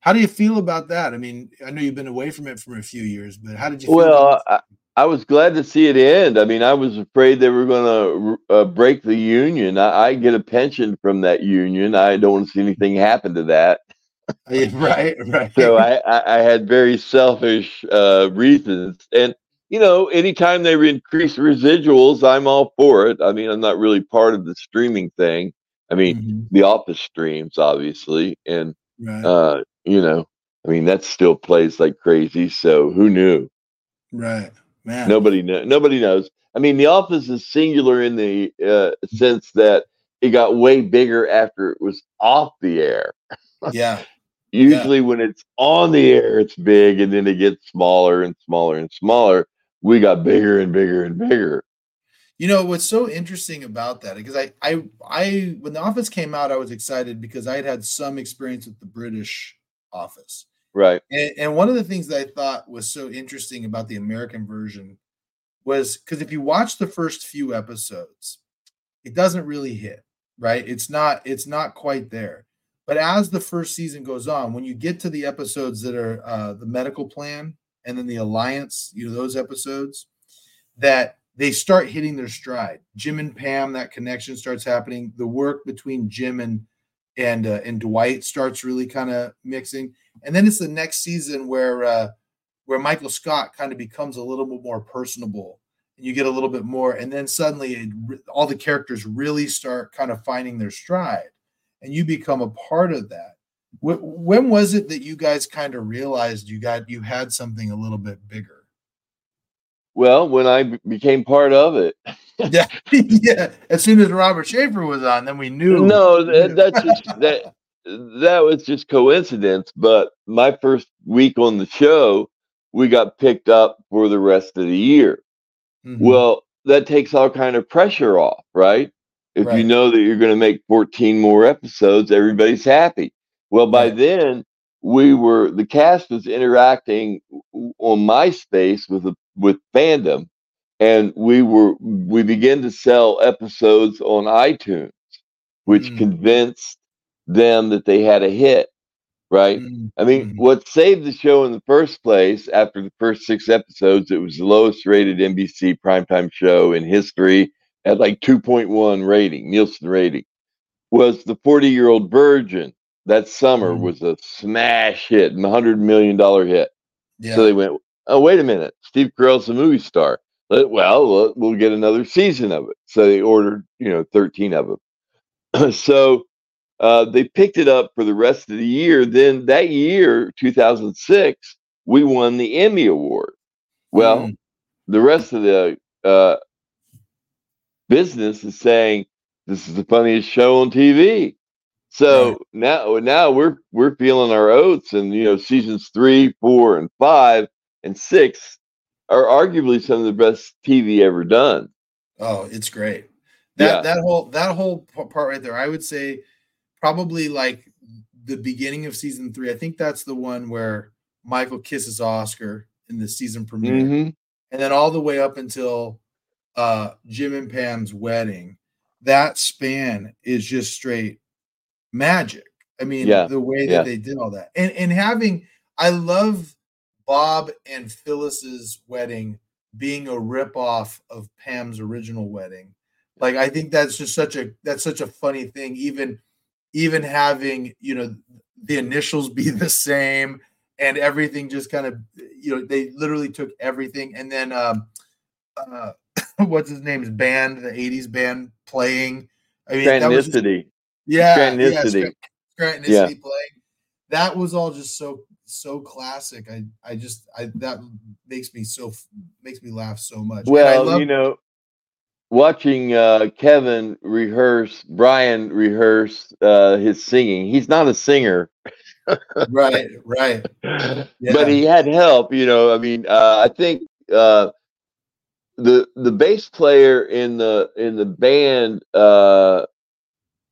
How do you feel about that? I mean, I know you've been away from it for a few years, but how did you? Feel? Well, I, I, was glad to see it end. I mean, I was afraid they were going to uh, break the union. I, I, get a pension from that union. I don't want to see anything happen to that. right, right. so I, I, had very selfish uh, reasons, and you know, anytime they increase residuals, I'm all for it. I mean, I'm not really part of the streaming thing. I mean, mm-hmm. the office streams, obviously, and right. uh, you know, I mean, that still plays like crazy. So who knew? Right, man. Nobody knows. Nobody knows. I mean, the office is singular in the uh, sense that it got way bigger after it was off the air. Yeah. Usually, yeah. when it's on the air, it's big, and then it gets smaller and smaller and smaller we got bigger and bigger and bigger. You know what's so interesting about that because I I I when the office came out I was excited because I had had some experience with the British office. Right. And, and one of the things that I thought was so interesting about the American version was because if you watch the first few episodes, it doesn't really hit, right? It's not it's not quite there. But as the first season goes on, when you get to the episodes that are uh, the medical plan and then the Alliance, you know, those episodes that they start hitting their stride. Jim and Pam, that connection starts happening. The work between Jim and and uh, and Dwight starts really kind of mixing, and then it's the next season where uh, where Michael Scott kind of becomes a little bit more personable, and you get a little bit more, and then suddenly it, all the characters really start kind of finding their stride, and you become a part of that when was it that you guys kind of realized you got you had something a little bit bigger? Well, when I became part of it. yeah, yeah. As soon as Robert Schafer was on, then we knew. No, that, that's just that. That was just coincidence. But my first week on the show, we got picked up for the rest of the year. Mm-hmm. Well, that takes all kind of pressure off, right? If right. you know that you're going to make 14 more episodes, everybody's happy. Well, by then we were the cast was interacting on MySpace with a, with fandom, and we were we began to sell episodes on iTunes, which mm. convinced them that they had a hit. Right? Mm. I mean, mm. what saved the show in the first place after the first six episodes, it was the lowest rated NBC primetime show in history at like 2.1 rating, Nielsen rating, was the 40 year old virgin that summer mm. was a smash hit, a hundred million dollar hit. Yeah. So they went, oh wait a minute, Steve Carell's a movie star. Well, we'll get another season of it. So they ordered, you know, thirteen of them. so uh, they picked it up for the rest of the year. Then that year, 2006, we won the Emmy Award. Well, mm. the rest of the uh, business is saying this is the funniest show on TV. So right. now, now we're we're feeling our oats, and you know, seasons three, four, and five, and six are arguably some of the best TV ever done. Oh, it's great. That yeah. that whole that whole part right there, I would say, probably like the beginning of season three. I think that's the one where Michael kisses Oscar in the season premiere, mm-hmm. and then all the way up until uh, Jim and Pam's wedding. That span is just straight magic. I mean, yeah. the way that yeah. they did all that. And and having I love Bob and Phyllis's wedding being a ripoff of Pam's original wedding. Like I think that's just such a that's such a funny thing. Even even having, you know, the initials be the same and everything just kind of you know, they literally took everything and then um uh what's his name's band, the 80s band playing. I mean, that was just, yeah, Scrantonicity. Yeah, yeah. playing. That was all just so so classic. I I just I that makes me so makes me laugh so much. Well, love- you know, watching uh, Kevin rehearse, Brian rehearse uh, his singing. He's not a singer. right, right. Yeah. But he had help. You know, I mean, uh, I think uh, the the bass player in the in the band uh,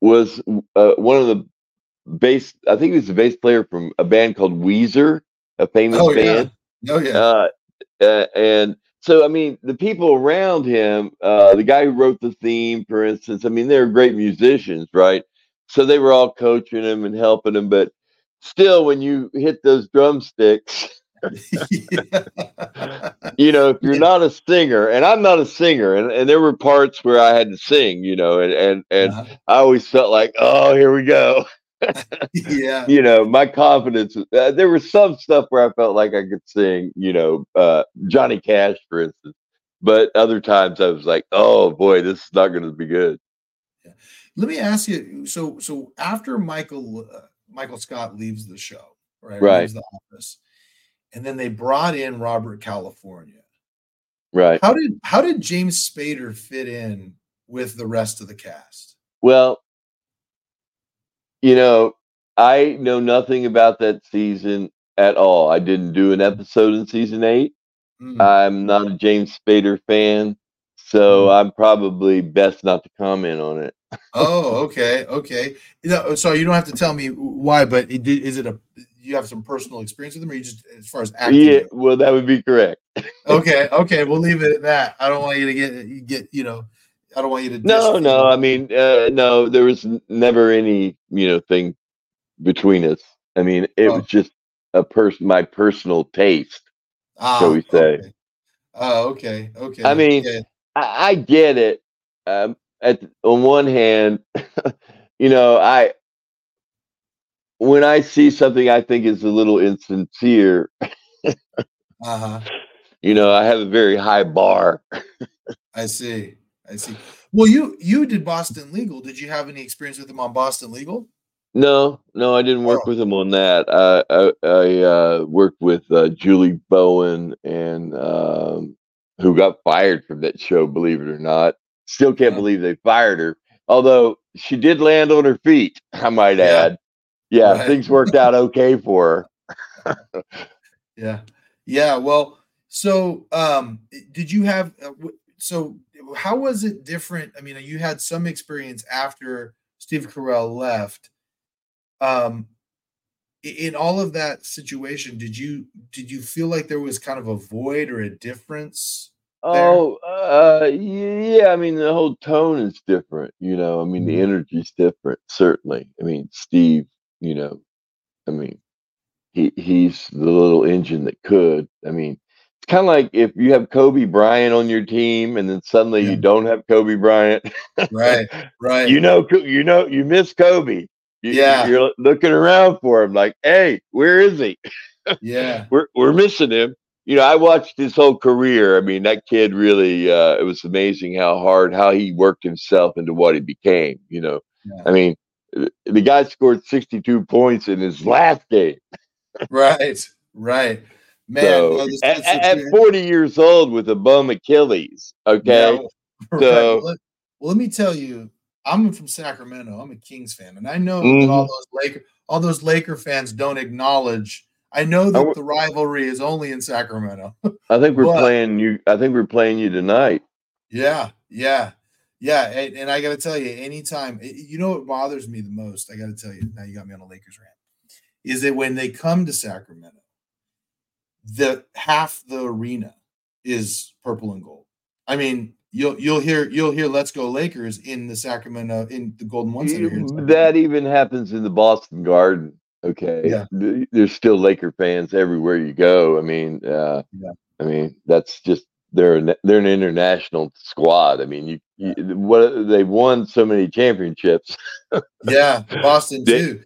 was uh, one of the bass. I think he was a bass player from a band called Weezer, a famous Oh, yeah. band. Oh yeah. Uh, uh, and so, I mean, the people around him, uh, the guy who wrote the theme, for instance, I mean, they're great musicians, right? So they were all coaching him and helping him, but still, when you hit those drumsticks, you know, if you're not a singer, and I'm not a singer, and, and there were parts where I had to sing, you know, and and and Uh-huh. I always felt like, oh, here we go. Yeah. you know, my confidence. Uh, there was some stuff where I felt like I could sing, you know, uh, Johnny Cash, for instance. But other times I was like, oh boy, this is not going to be good. Let me ask you. So, so after Michael uh, Michael Scott leaves the show, right? Right. Leaves the office, and then they brought in Robert California. Right. How did how did James Spader fit in with the rest of the cast? Well, you know, I know nothing about that season at all. I didn't do an episode in season eight. Mm, I'm not a James Spader fan, so I'm probably best not to comment on it. oh, okay, okay. You know, so you don't have to tell me why, but it, is it a you have some personal experience with them, or you just as far as acting? Yeah, well, that would be correct. Okay, okay. We'll leave it at that. I don't want you to get get you know. I don't want you to. No, no. I mean, uh, no. There was never any, you know, thing between us. I mean, it Oh. was just a person, my personal taste. Ah, shall we say. Okay. Oh, okay, okay. I mean, okay. I, I get it. Um, at on one hand, you know, I when I see something I think is a little insincere, uh-huh. you know, I have a very high bar. I see. I see. Well, you you did Boston Legal. Did you have any experience with them on Boston Legal? No, no, I didn't work Oh. with him on that. I I, I uh, worked with uh, Julie Bowen and um, who got fired from that show. Believe it or not, still can't Oh. believe they fired her. Although she did land on her feet, I might Yeah. add. Yeah, Right. things worked out okay for her. Yeah. Yeah. Well, so um did you have uh, so how was it different? I mean, you had some experience after Steve Carell left. Um in all of that situation, did you did you feel like there was kind of a void or a difference? Oh, uh, yeah. I mean, the whole tone is different. You know, I mean, the Mhm. energy's different. Certainly. I mean, Steve. You know, I mean, he he's the little engine that could. I mean, kind of like if you have Kobe Bryant on your team, and then suddenly Yeah. you don't have Kobe Bryant. Right. Right. you know, you know, you miss Kobe. You, Yeah. you're looking around for him, like, hey, where is he? yeah. we're we're missing him. You know, I watched his whole career. I mean, that kid really uh it was amazing how hard how he worked himself into what he became, you know. Yeah. I mean, the guy scored 62 points in his last game. Right. Right. Man, so well, at, at 40 years old with a bum Achilles, okay? Yeah, right. So- Well, let, well, let me tell you, I'm from Sacramento. I'm a Kings fan, and I know Mm-hmm. all those Laker, all those Laker fans don't acknowledge. I know that w- the rivalry is only in Sacramento. I think we're But- playing you I think we're playing you tonight. yeah, yeah, yeah. And, and I got to tell you, anytime you know what bothers me the most, I got to tell you. Now you got me on a Lakers rant. Is that when they come to Sacramento, the half the arena is purple and gold. I mean, you'll you'll hear you'll hear "Let's Go Lakers" in the Sacramento in the Golden One Center. here in Sacramento. That even happens in the Boston Garden. Okay. Yeah. There's still Laker fans everywhere you go. I mean, uh, Yeah. I mean, that's just they're an, they're an international squad. I mean, you, you what they've won so many championships. yeah, Boston too.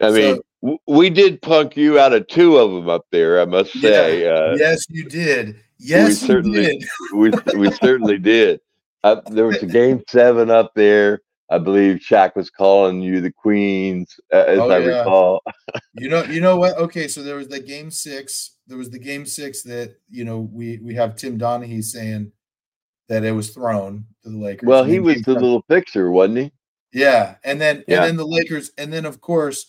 I mean, w- we did punk you out of two of them up there. I must say, uh, yes, you did. Yes, you certainly- did. we we certainly did. Uh, there was a game seven up there. I believe Shaq was calling you the Queens, uh, as Oh, I yeah. recall. You know, you know what? Okay, so there was the game six. There was the game six that you know we we have Tim Donaghy saying that it was thrown to the Lakers. Well, he was the seven- little fixer, wasn't he? yeah, and then Yeah. and then the Lakers, and then of course,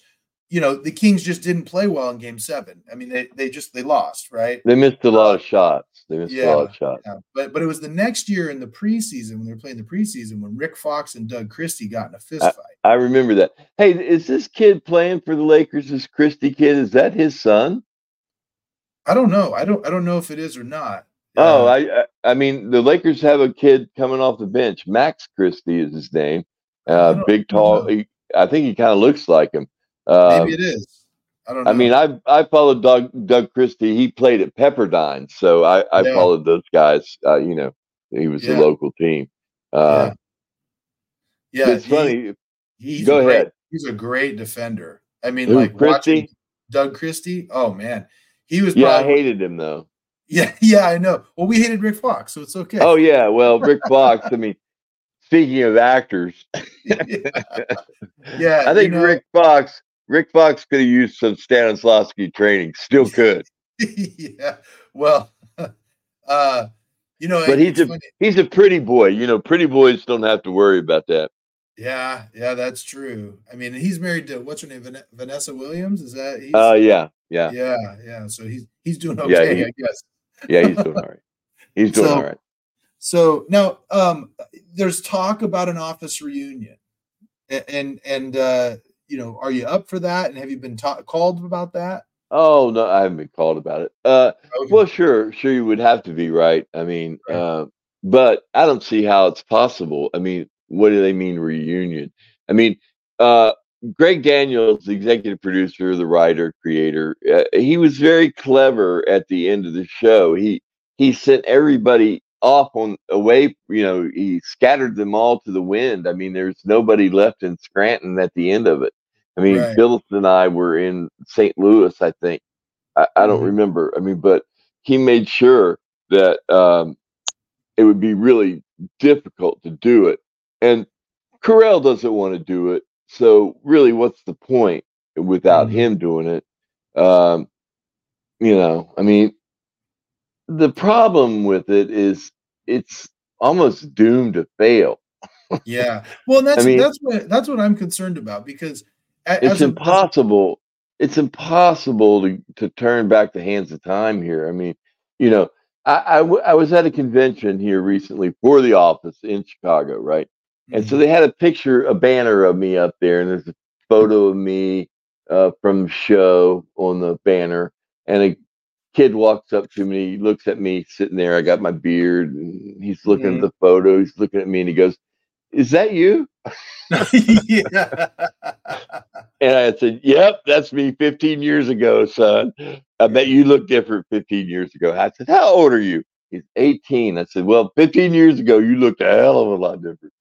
you know, the Kings just didn't play well in game seven. I mean, they, they just they lost, right? They missed a lot of shots. They missed yeah, a lot of shots. Yeah. But but it was the next year in the preseason when they were playing the preseason when Rick Fox and Doug Christie got in a fist I, fight. I remember that. Hey, is this kid playing for the Lakers? This Christie kid? Is that his son? I don't know. I don't I don't know if it is or not. Oh, uh, I I mean the Lakers have a kid coming off the bench. Max Christie is his name. Uh, big, tall. He, I think he kind of looks like him. Uh, Maybe it is. I don't. Know. I mean, I I followed Doug Doug Christie. He played at Pepperdine, so I I yeah. followed those guys. Uh, you know, he was yeah. the local team. Uh, yeah. yeah, it's he, funny. He's Go great, ahead. He's a great defender. I mean, Who, like Christie? Doug Christie. Oh man, he was. Yeah, probably, I hated him though. Yeah, yeah, I know. Well, we hated Rick Fox, so it's okay. Oh yeah, well, Rick Fox. I mean, speaking of actors, yeah. yeah, I think you know, Rick Fox Rick Fox could have used some Stanislavski training. Still could. yeah. Well, uh, you know, but he's a funny. he's a pretty boy. You know, pretty boys don't have to worry about that. Yeah, yeah, that's true. I mean, he's married to what's her name, Vanessa Williams. Is that? Oh uh, yeah, yeah, yeah, yeah. So he's he's doing okay, yeah, he, I guess. yeah, he's doing all right. He's doing so, all right. So now, um, there's talk about an office reunion, and and, and uh, you know, are you up for that? And have you been ta- called about that? Oh no, I haven't been called about it. Uh, okay. well, sure, sure, you would have to be right. I mean, right. Uh, but I don't see how it's possible. I mean, what do they mean reunion? I mean, uh, Greg Daniels, the executive producer, the writer, creator, uh, he was very clever at the end of the show. He he sent everybody off on away. You know, he scattered them all to the wind. I mean, there's nobody left in Scranton at the end of it. I mean, right. And I were in St. Louis, I think. I, I don't mm-hmm. remember. I mean, but he made sure that um, it would be really difficult to do it. And Carell doesn't want to do it. So, really, what's the point without mm-hmm. him doing it? Um, you know, I mean, the problem with it is it's almost doomed to fail. yeah. Well, that's I mean, that's what that's what I'm concerned about because it's impossible. A, it's impossible to, to turn back the hands of time here. I mean, you know, I, I, w- I was at a convention here recently for the office in Chicago, right? Mm-hmm. And so mm-hmm. they had a picture, a banner of me up there, and there's a photo of me uh, from the show on the banner. And a kid walks up to me, looks at me sitting there. I got my beard, and he's looking mm-hmm. at the photo. He's looking at me, and he goes, "Is that you?" yeah. And I said, Yep, that's me 15 years ago, son. I bet you look different 15 years ago. I said, How old are you? He's 18. I said, Well, 15 years ago, you looked a hell of a lot different.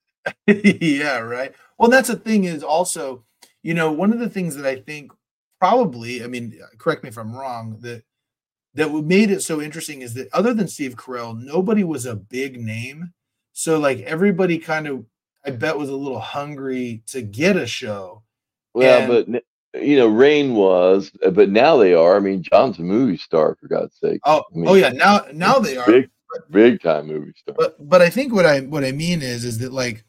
yeah, right. Well, that's the thing is also, you know, one of the things that I think probably, I mean, correct me if I'm wrong, that that made it so interesting is that other than Steve Carell, nobody was a big name. So like everybody kind of I bet was a little hungry to get a show. Well, and, but you know, Rainn was, uh, but now they are. I mean, John's a movie star for God's sake. Oh, I mean, oh yeah, now now they are big, big time movie star. But but I think what I what I mean is is that like,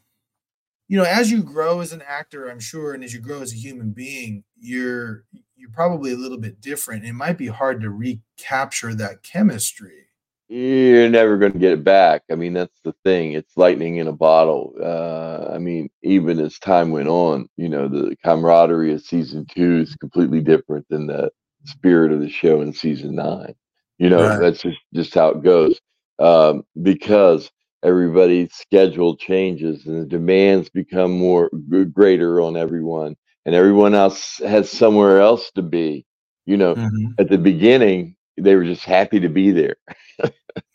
you know, as you grow as an actor, I'm sure, and as you grow as a human being, you're you're probably a little bit different. It might be hard to recapture that chemistry you're never going to get it back. I mean, that's the thing. It's lightning in a bottle. Uh, I mean, even as time went on, you know, the camaraderie of season two is completely different than the spirit of the show in season nine. You know, right. that's just, just how it goes. Um, because everybody's schedule changes and the demands become more greater on everyone, and everyone else has somewhere else to be. You know, mm-hmm. at the beginning, they were just happy to be there.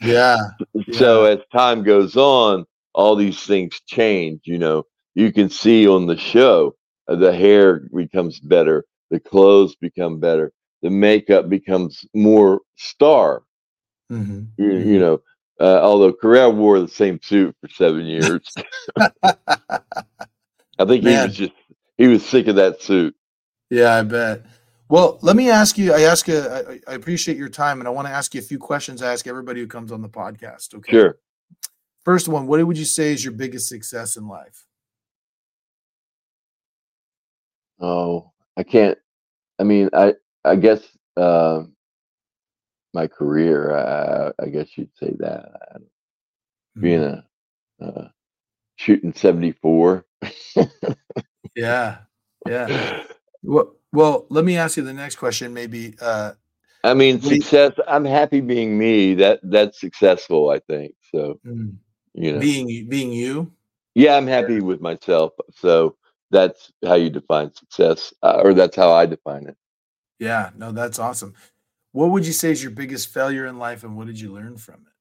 yeah. So as time goes on, all these things change. You know, you can see on the show, uh, the hair becomes better, the clothes become better, the makeup becomes more star. Mm-hmm. You, you, mm-hmm. know, uh, although Carell wore the same suit for seven years, I think Man. he was just he was sick of that suit. Yeah, I bet. Well, let me ask you. I ask you. I, I appreciate your time, and I want to ask you a few questions. I ask everybody who comes on the podcast. Okay. Sure. First one. What would you say is your biggest success in life? Oh, I can't. I mean, I I guess uh, my career. I, I guess you'd say that being Mm-hmm. a uh, shooting seventy four. Yeah. Yeah. Well, well, let me ask you the next question. Maybe, uh, I mean, success. I'm happy being me. That that's successful. I think so. mm, You know. being being you. Yeah, I'm happy with myself. So that's how you define success, uh, or that's how I define it. Yeah. No, that's awesome. What would you say is your biggest failure in life, and what did you learn from it?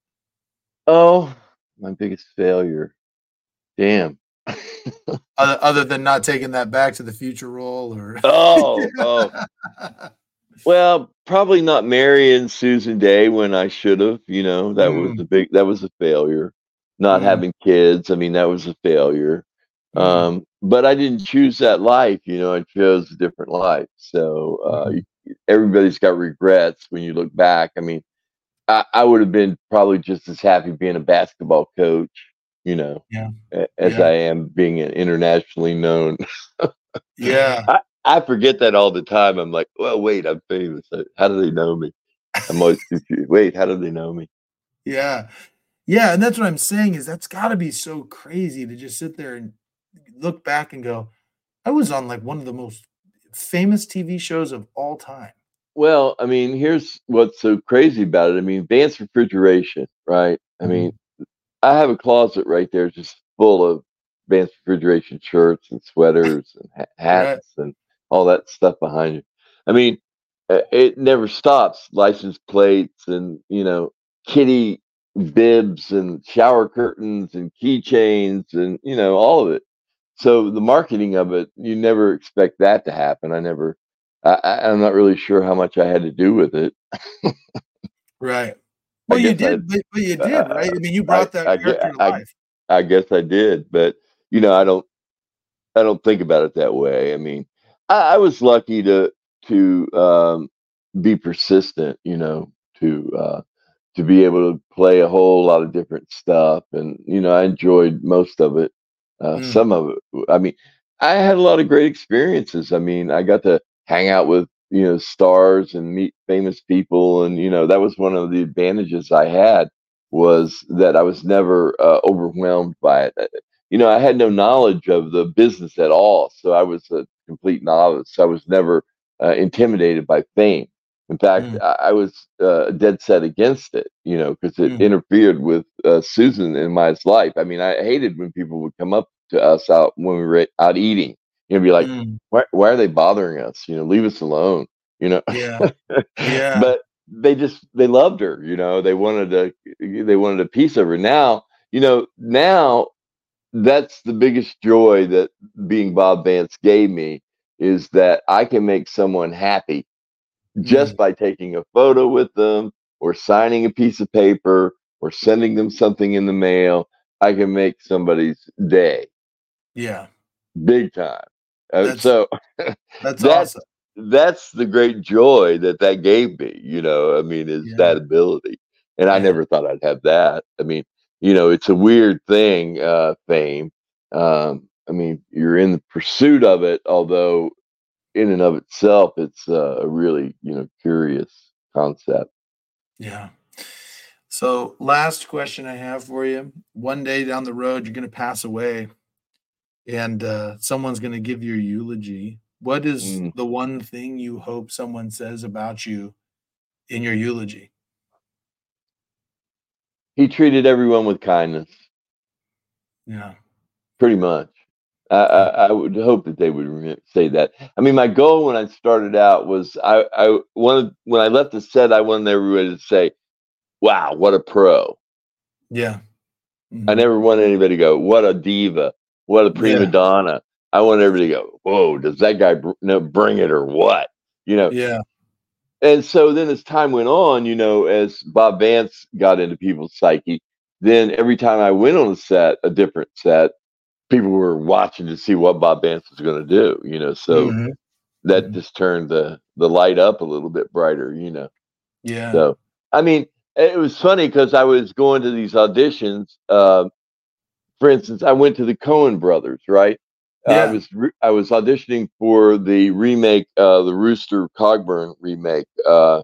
Oh, my biggest failure. Damn. Other, other than not taking that back to the future role, or oh, oh. Well, probably not marrying Susan Dey when I should have. You know, that was Mm. a big. That was a failure. Not Mm. having kids. I mean, that was a failure. Mhm. Um, but I didn't choose that life. You know, I chose a different life. So uh, Mhm. everybody's got regrets when you look back. I mean, I, I would have been probably just as happy being a basketball coach, you know, Yeah. as Yeah. I am being an internationally known. yeah, I forget that all the time. I'm like, well, wait, I'm famous. How do they know me? I'm always confused. Wait, how do they know me? yeah, yeah, and that's what I'm saying is that's got to be so crazy to just sit there and look back and go, I was on like one of the most famous TV shows of all time. Well, I mean, here's what's so crazy about it. I mean, advanced refrigeration, right? I mm-hmm. mean, I have a closet right there just full of advanced refrigeration shirts and sweaters and ha- hats and all that stuff behind you. I mean, uh, it never stops. License plates and you know, kitty bibs and shower curtains and keychains and you know all of it. So the marketing of it, you never expect that to happen. I never. I- I'm not really sure how much I had to do with it. Right. Well, you guess I- did, but, you did, right? I mean, you brought that I character to I- life. I guess I did, but you know, I don't, I don't think about it that way. I mean, I, I was lucky to to um, be persistent, you know, to uh, to be able to play a whole lot of different stuff, and you know, I enjoyed most of it. Uh, Mm. Some of it, I mean, I had a lot of great experiences. I mean, I got to hang out with you know stars and meet famous people, and you know, that was one of the advantages I had was that I was never uh, overwhelmed by it. Uh, You know, I had no knowledge of the business at all, so I was a complete novice. I was never uh, intimidated by fame. In fact, Mm. I, I was uh, dead set against it. You know, because it Mm. interfered with uh, Susan in my life. I mean, I hated when people would come up to us out when we were out eating. You know, be like, Mm, why, why are they bothering us? You know, leave us alone. You know, yeah, Yeah. but they just they loved her. You know, they wanted a they wanted a piece of her. Now, you know, now that's the biggest joy that being Bob Vance gave me is that I can make someone happy just by taking a photo with them or signing a piece of paper or sending them something in the mail. I can make somebody's day yeah. big time. Uh, That's so That's That's- awesome. that's the great joy that that gave me you know i mean is Yeah. that ability and i never thought i'd have that i mean you know it's a weird thing uh fame um i mean you're in the pursuit of it although in and of itself it's uh, a really you know curious concept Yeah. So, last question I have for you. One day down the road, you're going to pass away and uh, someone's going to give your eulogy. What is Mm. the one thing you hope someone says about you in your eulogy? he treated everyone with kindness Yeah. pretty much I, I, I would hope that they would say that. I mean, my goal when I started out was I, I wanted when I left the set, I wanted everybody to say, "Wow, what a pro!" Yeah. I Mhm. never want anybody to go, "What a diva! What a prima Yeah. donna!" I want everybody to go, "Whoa, does that guy br- no, bring it or what?" You know. Yeah. And so then, as time went on, you know, as Bob Vance got into people's psyche, then every time I went on a set, a different set, people were watching to see what Bob Vance was going to do. You know, so Mhm. that Mhm. just turned the the light up a little bit brighter. You know. Yeah. So, I mean, it was funny because I was going to these auditions. Uh, for instance, I went to the Coen brothers, right? yeah. I was re- I was auditioning for the remake, uh, the Rooster Cogburn remake, uh,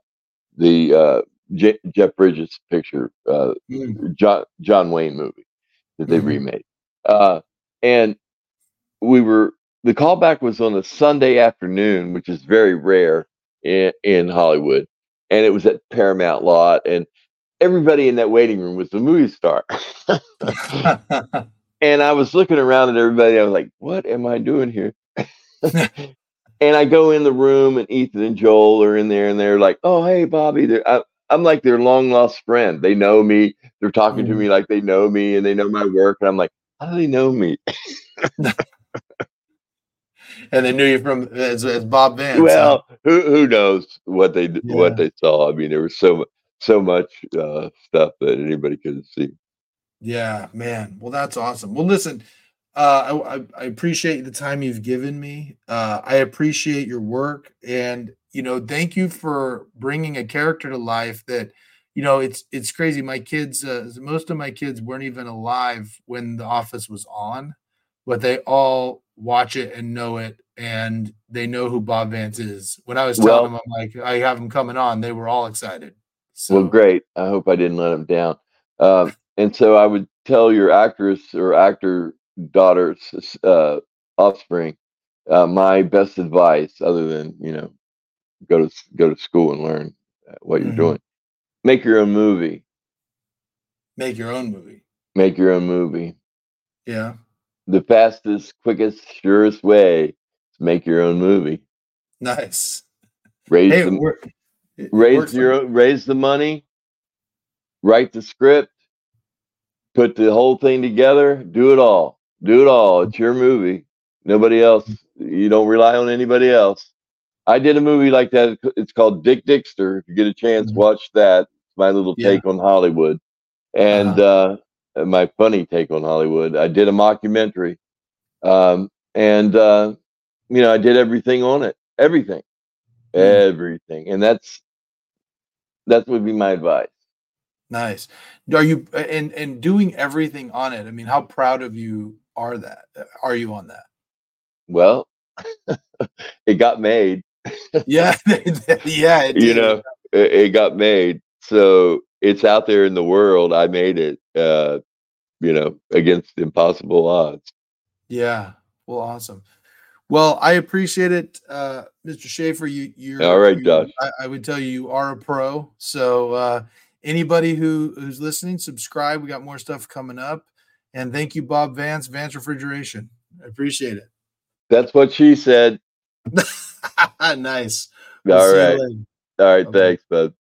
the uh, J- Jeff Bridges picture, uh, mm. John John Wayne movie that they mm-hmm. remade, uh, and we were the callback was on a Sunday afternoon, which is very rare in, in Hollywood, and it was at Paramount Lot, and everybody in that waiting room was a movie star. and I was looking around at everybody. I was like, "What am I doing here?" and I go in the room, and Ethan and Joel are in there, and they're like, "Oh, hey, Bobby." They're, I, am like their long lost friend. They know me. They're talking to me mm. like they know me, and they know my work. And I'm like, "How do they know me?" and they knew you from as, as Bob Vance. Well, who who knows what they yeah. what they saw? I mean, there was so so much uh, stuff that anybody can see. Yeah, man. Well, that's awesome. Well, listen, uh, I, I appreciate the time you've given me. Uh, I appreciate your work, and you know, thank you for bringing a character to life that you know it's it's crazy my kids uh, most of my kids weren't even alive when the office was on but they all watch it and know it and they know who bob vance is when i was telling well, them i'm like i have him coming on they were all excited so. well great i hope i didn't let them down um, and so I would tell your actress or actor daughter's uh, offspring uh, my best advice, other than you know, go to go to school and learn uh, what you're mm-hmm. doing. Make your own movie. Make your own movie. Make your own movie. Yeah. The fastest, quickest, surest way to make your own movie. Nice. Raise hey, the, raise your raise the money. Write the script put the whole thing together, do it all. Do it all. It's your movie. Nobody else. You don't rely on anybody else. I did a movie like that. It's called Dick Dickster. If you get a chance, mm-hmm. watch that. It's my little yeah. take on Hollywood. And uh-huh. uh, my funny take on Hollywood. I did a mockumentary. Um, and, uh, you know, I did everything on it. Everything. Everything. And that's, that would be my advice. Nice. Are you and and doing everything on it? I mean, how proud of you are that? Are you on that? Well, it got made. yeah, yeah. you know, it, it, got made, so it's out there in the world. I made it. Uh, you know, against impossible odds. Yeah. Well, awesome. Well, I appreciate it, uh, Mr. Schafer. You, you're all right, you, Josh. I, I, would tell you you are a pro. So uh, anybody who who's listening, subscribe. We got more stuff coming up. And thank you, Bob Vance, Vance Refrigeration. I appreciate it. That's what she said. nice. We'll All right. All right. Okay. Thanks, bud.